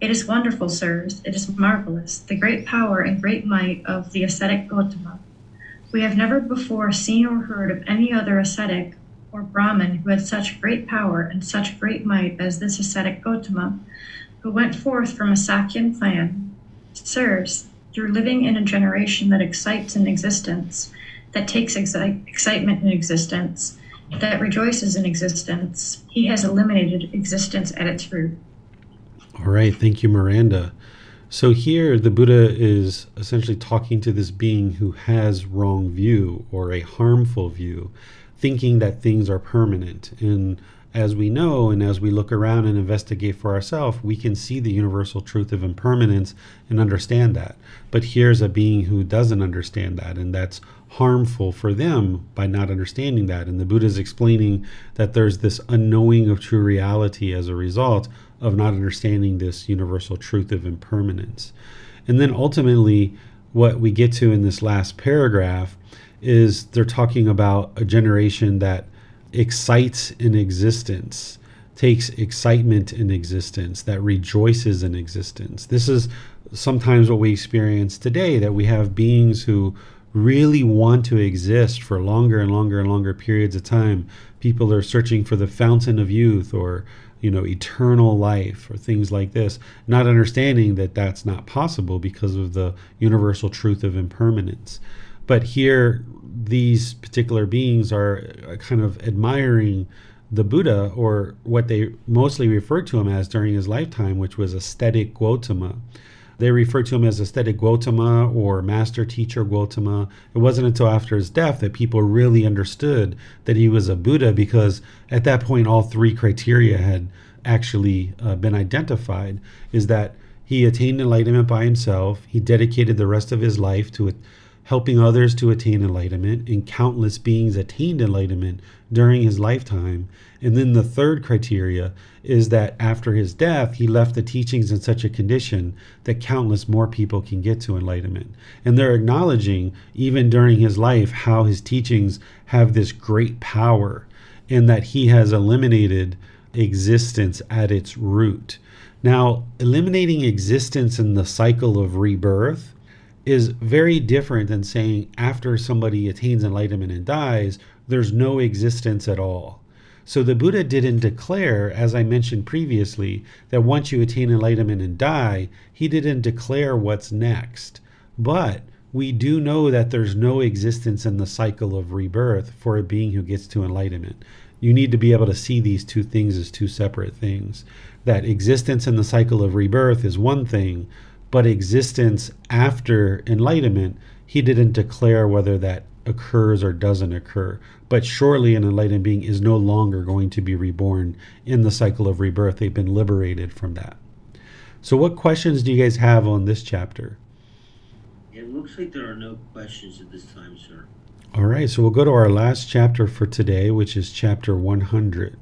It is wonderful, sirs, it is marvelous, the great power and great might of the ascetic Gotama. We have never before seen or heard of any other ascetic or Brahman who had such great power and such great might as this ascetic Gotama, who went forth from a Sakyan clan. Sirs, through living in a generation that excites in existence, that takes exci- excitement in existence, that rejoices in existence, he has eliminated existence at its root. All right, thank you, Miranda. So here the Buddha is essentially talking to this being who has wrong view or a harmful view thinking that things are permanent. And as we know, and as we look around and investigate for ourselves, we can see the universal truth of impermanence and understand that. But here's a being who doesn't understand that, and that's harmful for them by not understanding that. And the Buddha is explaining that there's this unknowing of true reality as a result of not understanding this universal truth of impermanence. And then ultimately, what we get to in this last paragraph is they're talking about a generation that excites in existence, takes excitement in existence, that rejoices in existence. This is sometimes what we experience today that we have beings who really want to exist for longer and longer and longer periods of time. People are searching for the fountain of youth or you know eternal life or things like this not understanding that that's not possible because of the universal truth of impermanence but here, these particular beings are uh, kind of admiring the Buddha, or what they mostly referred to him as during his lifetime, which was ascetic Gautama. They referred to him as ascetic Gautama or master teacher Gautama. It wasn't until after his death that people really understood that he was a Buddha because at that point all three criteria had actually uh, been identified is that he attained enlightenment by himself, he dedicated the rest of his life to it helping others to attain enlightenment, and countless beings attained enlightenment during his lifetime. And then the third criteria is that after his death, he left the teachings in such a condition that countless more people can get to enlightenment. And they're acknowledging, even during his life, how his teachings have this great power and that he has eliminated existence at its root. Now, eliminating existence in the cycle of rebirth is very different than saying after somebody attains enlightenment and dies, there's no existence at all. So the Buddha didn't declare, as I mentioned previously, that once you attain enlightenment and die, he didn't declare what's next. But we do know that there's no existence in the cycle of rebirth for a being who gets to enlightenment. You need to be able to see these two things as two separate things. That existence in the cycle of rebirth is one thing, but existence after enlightenment, he didn't declare whether that occurs or doesn't occur. But surely an enlightened being is no longer going to be reborn in the cycle of rebirth. They've been liberated from that. So, what questions do you guys have on this chapter? It looks like there are no questions at this time, sir. All right, so we'll go to our last chapter for today, which is chapter 100.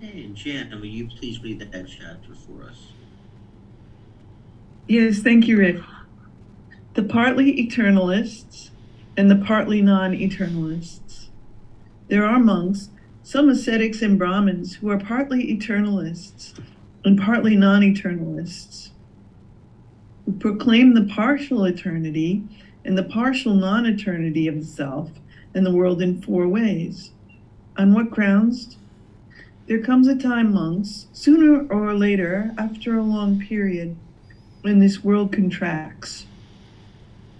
Hey, Jan, will you please read that chapter for us? Yes, thank you, Rick. The partly eternalists and the partly non eternalists. There are monks, some ascetics and Brahmins, who are partly eternalists and partly non eternalists, who proclaim the partial eternity and the partial non eternity of the self and the world in four ways. On what grounds? There comes a time, monks, sooner or later, after a long period, when this world contracts.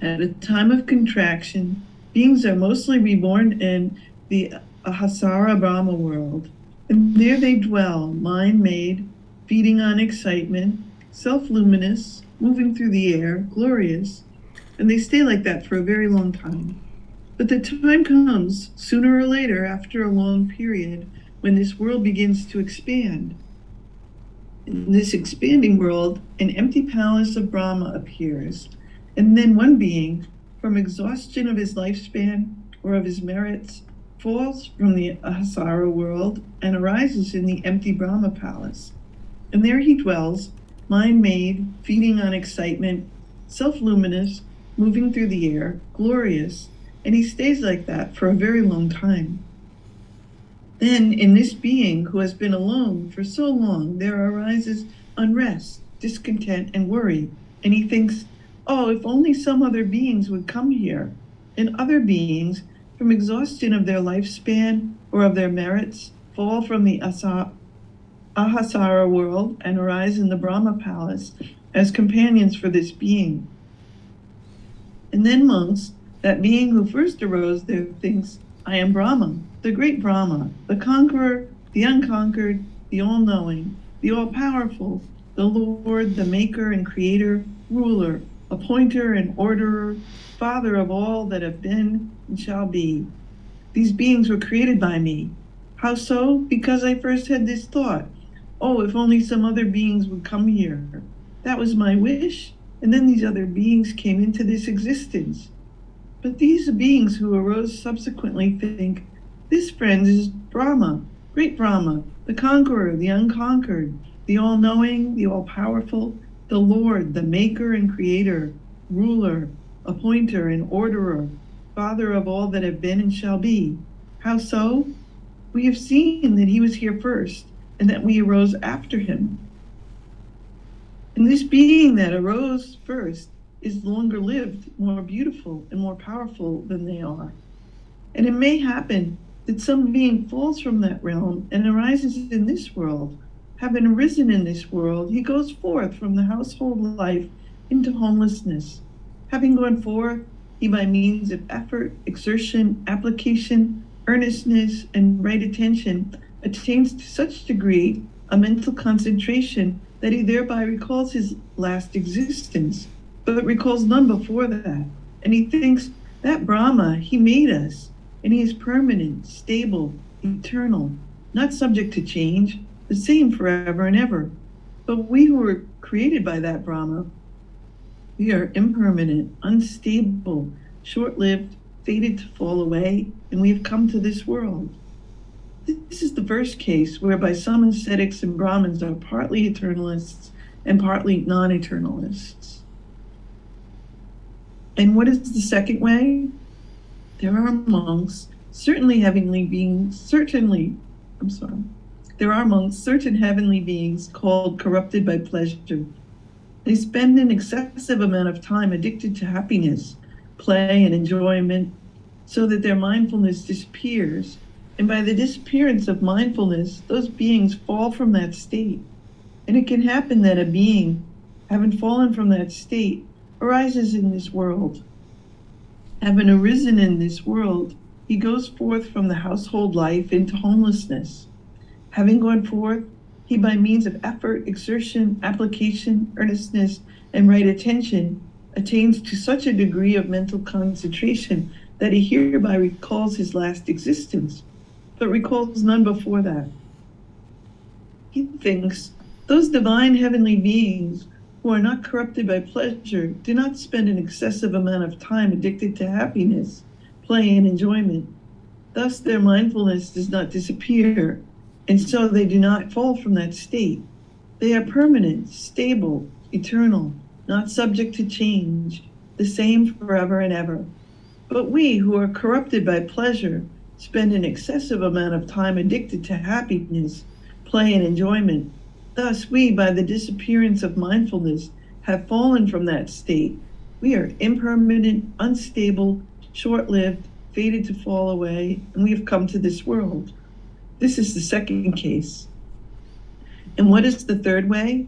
At a time of contraction, beings are mostly reborn in the Ahasara Brahma world, and there they dwell, mind made, feeding on excitement, self luminous, moving through the air, glorious, and they stay like that for a very long time. But the time comes, sooner or later, after a long period, when this world begins to expand. In this expanding world, an empty palace of Brahma appears, and then one being, from exhaustion of his lifespan or of his merits, falls from the Ahasara world and arises in the empty Brahma palace. And there he dwells, mind made, feeding on excitement, self luminous, moving through the air, glorious, and he stays like that for a very long time. Then, in this being who has been alone for so long, there arises unrest, discontent, and worry, and he thinks, Oh, if only some other beings would come here. And other beings, from exhaustion of their lifespan or of their merits, fall from the Asa- Ahasara world and arise in the Brahma palace as companions for this being. And then monks, that being who first arose there thinks, I am Brahma, the great Brahma, the conqueror, the unconquered, the all knowing, the all powerful, the Lord, the maker and creator, ruler, appointer and orderer, father of all that have been and shall be. These beings were created by me. How so? Because I first had this thought oh, if only some other beings would come here. That was my wish. And then these other beings came into this existence. But these beings who arose subsequently think, this friend is Brahma, great Brahma, the conqueror, the unconquered, the all knowing, the all powerful, the Lord, the maker and creator, ruler, appointer and orderer, father of all that have been and shall be. How so? We have seen that he was here first, and that we arose after him. And this being that arose first is longer lived, more beautiful, and more powerful than they are. And it may happen that some being falls from that realm and arises in this world. Having arisen in this world, he goes forth from the household life into homelessness. Having gone forth, he by means of effort, exertion, application, earnestness, and right attention attains to such degree a mental concentration that he thereby recalls his last existence, but recalls none before that. And he thinks that Brahma, he made us, and he is permanent, stable, eternal, not subject to change, the same forever and ever. But we who were created by that Brahma, we are impermanent, unstable, short lived, fated to fall away, and we have come to this world. This is the first case whereby some ascetics and Brahmins are partly eternalists and partly non eternalists. And what is the second way? There are monks, certainly heavenly beings, certainly, I'm sorry, there are monks, certain heavenly beings called corrupted by pleasure. They spend an excessive amount of time addicted to happiness, play, and enjoyment, so that their mindfulness disappears And by the disappearance of mindfulness, those beings fall from that state. And it can happen that a being, having fallen from that state, arises in this world. Having arisen in this world, he goes forth from the household life into homelessness. Having gone forth, he by means of effort, exertion, application, earnestness, and right attention attains to such a degree of mental concentration that he hereby recalls his last existence, but recalls none before that. He thinks those divine heavenly beings who are not corrupted by pleasure do not spend an excessive amount of time addicted to happiness, play, and enjoyment. Thus, their mindfulness does not disappear, and so they do not fall from that state. They are permanent, stable, eternal, not subject to change, the same forever and ever. But we who are corrupted by pleasure spend an excessive amount of time addicted to happiness, play, and enjoyment. Thus, we, by the disappearance of mindfulness, have fallen from that state. We are impermanent, unstable, short lived, fated to fall away, and we have come to this world. This is the second case. And what is the third way?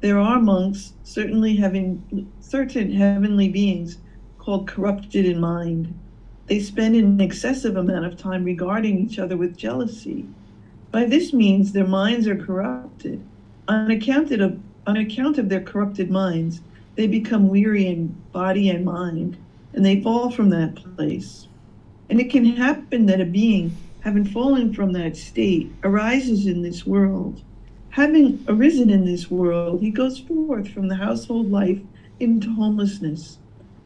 There are monks, certainly having certain heavenly beings called corrupted in mind. They spend an excessive amount of time regarding each other with jealousy. By this means, their minds are corrupted. On account of, on account of their corrupted minds, they become weary in body and mind, and they fall from that place. And it can happen that a being, having fallen from that state, arises in this world. Having arisen in this world, he goes forth from the household life into homelessness.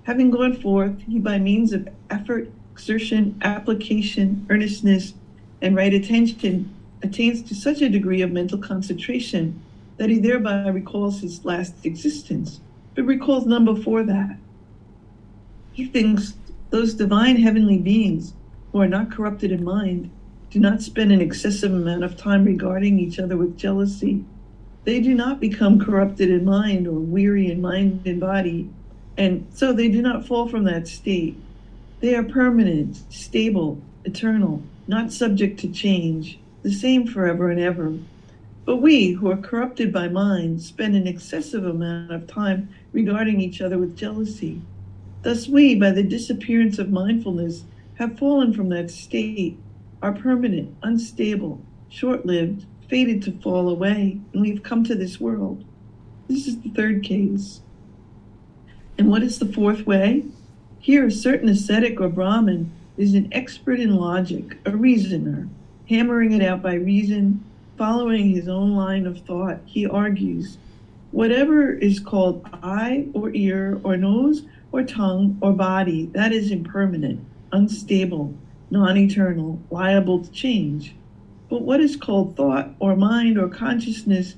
Having gone forth, he by means of effort, exertion, application, earnestness, and right attention attains to such a degree of mental concentration that he thereby recalls his last existence, but recalls none before that. He thinks those divine heavenly beings who are not corrupted in mind do not spend an excessive amount of time regarding each other with jealousy. They do not become corrupted in mind or weary in mind and body, and so they do not fall from that state. They are permanent, stable, eternal, not subject to change, the same forever and ever. But we, who are corrupted by mind, spend an excessive amount of time regarding each other with jealousy. Thus, we, by the disappearance of mindfulness, have fallen from that state, are permanent, unstable, short lived, fated to fall away, and we have come to this world. This is the third case. And what is the fourth way? Here, a certain ascetic or Brahmin is an expert in logic, a reasoner, hammering it out by reason, following his own line of thought. He argues whatever is called eye or ear or nose or tongue or body, that is impermanent, unstable, non eternal, liable to change. But what is called thought or mind or consciousness,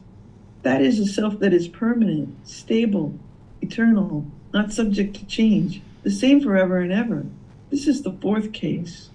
that is a self that is permanent, stable, eternal, not subject to change, the same forever and ever. This is the fourth case.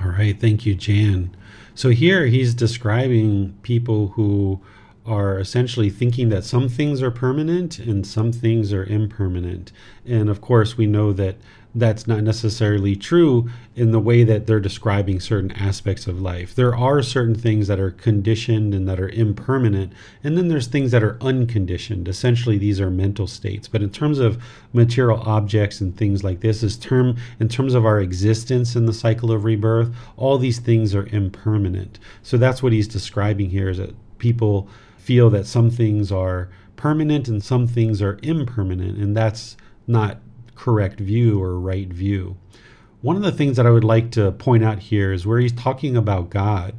All right, thank you, Jan. So here he's describing people who are essentially thinking that some things are permanent and some things are impermanent. And of course, we know that that's not necessarily true in the way that they're describing certain aspects of life. There are certain things that are conditioned and that are impermanent, and then there's things that are unconditioned. Essentially, these are mental states. But in terms of material objects and things like this, is term in terms of our existence in the cycle of rebirth, all these things are impermanent. So that's what he's describing here is that people feel that some things are permanent and some things are impermanent, and that's not correct view or right view. One of the things that I would like to point out here is where he's talking about God,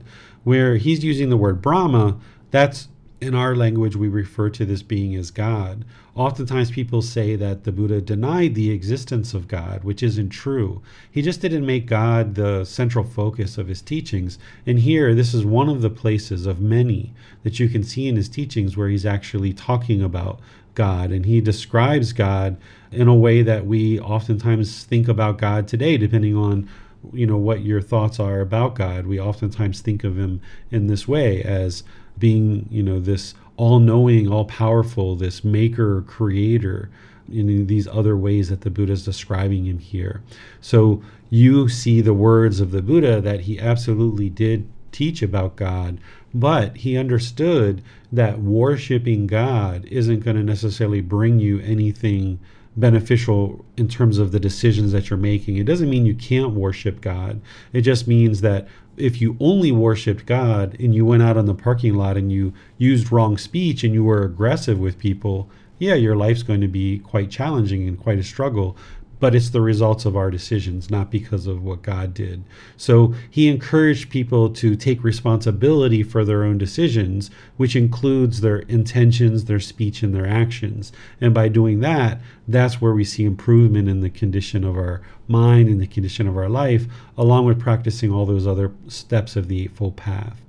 where he's using the word Brahma, that's in our language, we refer to this being as God. Oftentimes, people say that the Buddha denied the existence of God, which isn't true. He just didn't make God the central focus of his teachings. And here, this is one of the places of many that you can see in his teachings where he's actually talking about God. And he describes God in a way that we oftentimes think about God today, depending on you know what your thoughts are about God. We oftentimes think of him in this way as being, you know, this all knowing, all powerful, this maker, creator, in these other ways that the Buddha is describing him here. So you see the words of the Buddha that he absolutely did teach about God, but he understood that worshiping God isn't going to necessarily bring you anything beneficial in terms of the decisions that you're making. It doesn't mean you can't worship God. It just means that if you only worshiped God and you went out on the parking lot and you used wrong speech and you were aggressive with people, yeah, your life's going to be quite challenging and quite a struggle but it's the results of our decisions, not because of what God did. So he encouraged people to take responsibility for their own decisions, which includes their intentions, their speech, and their actions. And by doing that, that's where we see improvement in the condition of our mind and the condition of our life, along with practicing all those other steps of the Eightfold Path.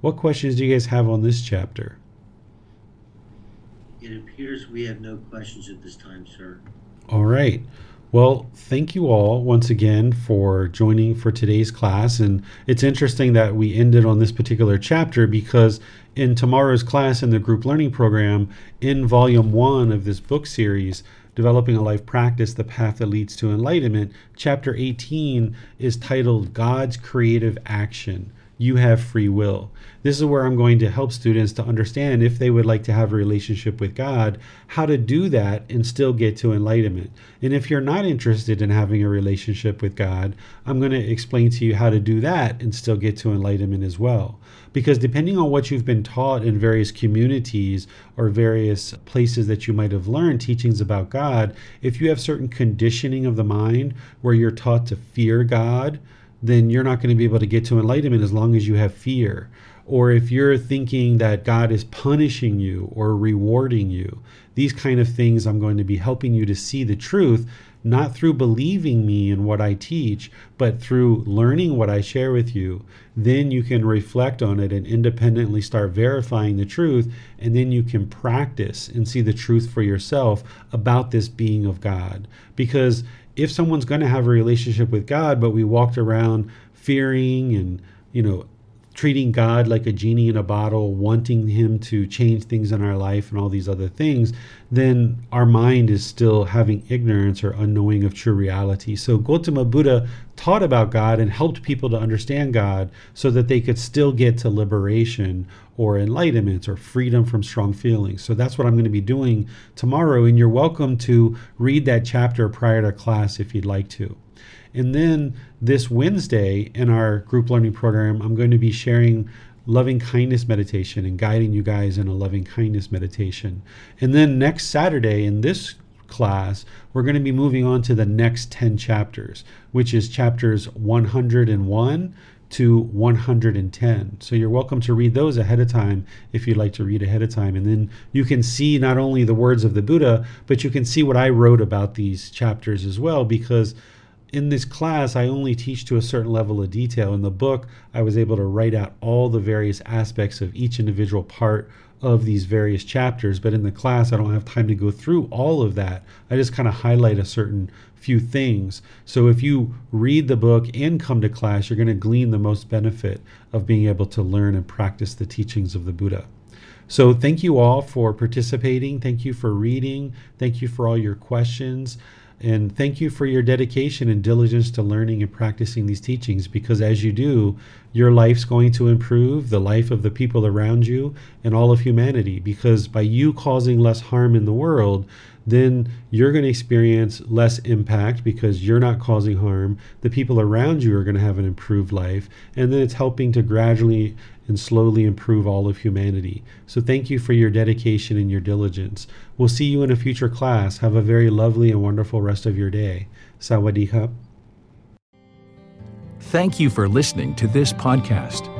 What questions do you guys have on this chapter? It appears we have no questions at this time, sir. All right. Well, thank you all once again for joining for today's class. And it's interesting that we ended on this particular chapter because in tomorrow's class in the group learning program, in volume one of this book series, Developing a Life Practice The Path That Leads to Enlightenment, chapter 18 is titled God's Creative Action you have free will. This is where I'm going to help students to understand if they would like to have a relationship with God, how to do that and still get to enlightenment. And if you're not interested in having a relationship with God, I'm going to explain to you how to do that and still get to enlightenment as well. Because depending on what you've been taught in various communities or various places that you might have learned teachings about God, if you have certain conditioning of the mind where you're taught to fear God, then you're not going to be able to get to enlightenment as long as you have fear. Or if you're thinking that God is punishing you or rewarding you, these kind of things I'm going to be helping you to see the truth, not through believing me in what I teach, but through learning what I share with you. Then you can reflect on it and independently start verifying the truth. And then you can practice and see the truth for yourself about this being of God. Because if someone's going to have a relationship with God, but we walked around fearing and, you know, treating God like a genie in a bottle, wanting Him to change things in our life and all these other things, then our mind is still having ignorance or unknowing of true reality. So Gautama Buddha taught about God and helped people to understand God so that they could still get to liberation or enlightenment or freedom from strong feelings. So that's what I'm going to be doing tomorrow. And you're welcome to read that chapter prior to class if you'd like to. And then this Wednesday in our group learning program, I'm going to be sharing loving kindness meditation and guiding you guys in a loving kindness meditation. And then next Saturday in this class, we're going to be moving on to the next 10 chapters, which is chapters 101 to 110. So you're welcome to read those ahead of time if you'd like to read ahead of time. And then you can see not only the words of the Buddha, but you can see what I wrote about these chapters as well, because in this class, I only teach to a certain level of detail. In the book, I was able to write out all the various aspects of each individual part of these various chapters. But in the class, I don't have time to go through all of that. I just kind of highlight a certain few things. So if you read the book and come to class, you're going to glean the most benefit of being able to learn and practice the teachings of the Buddha. So thank you all for participating. Thank you for reading. Thank you for all your questions. And thank you for your dedication and diligence to learning and practicing these teachings because as you do, your life's going to improve, the life of the people around you, and all of humanity. Because by you causing less harm in the world, then you're going to experience less impact because you're not causing harm. The people around you are going to have an improved life. And then it's helping to gradually and slowly improve all of humanity. So thank you for your dedication and your diligence. We'll see you in a future class. Have a very lovely and wonderful rest of your day. Sawadee Thank you for listening to this podcast.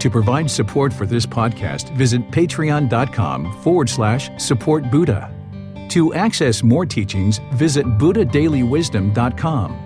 To provide support for this podcast, visit patreon.com forward slash support Buddha. To access more teachings, visit buddhadailywisdom.com.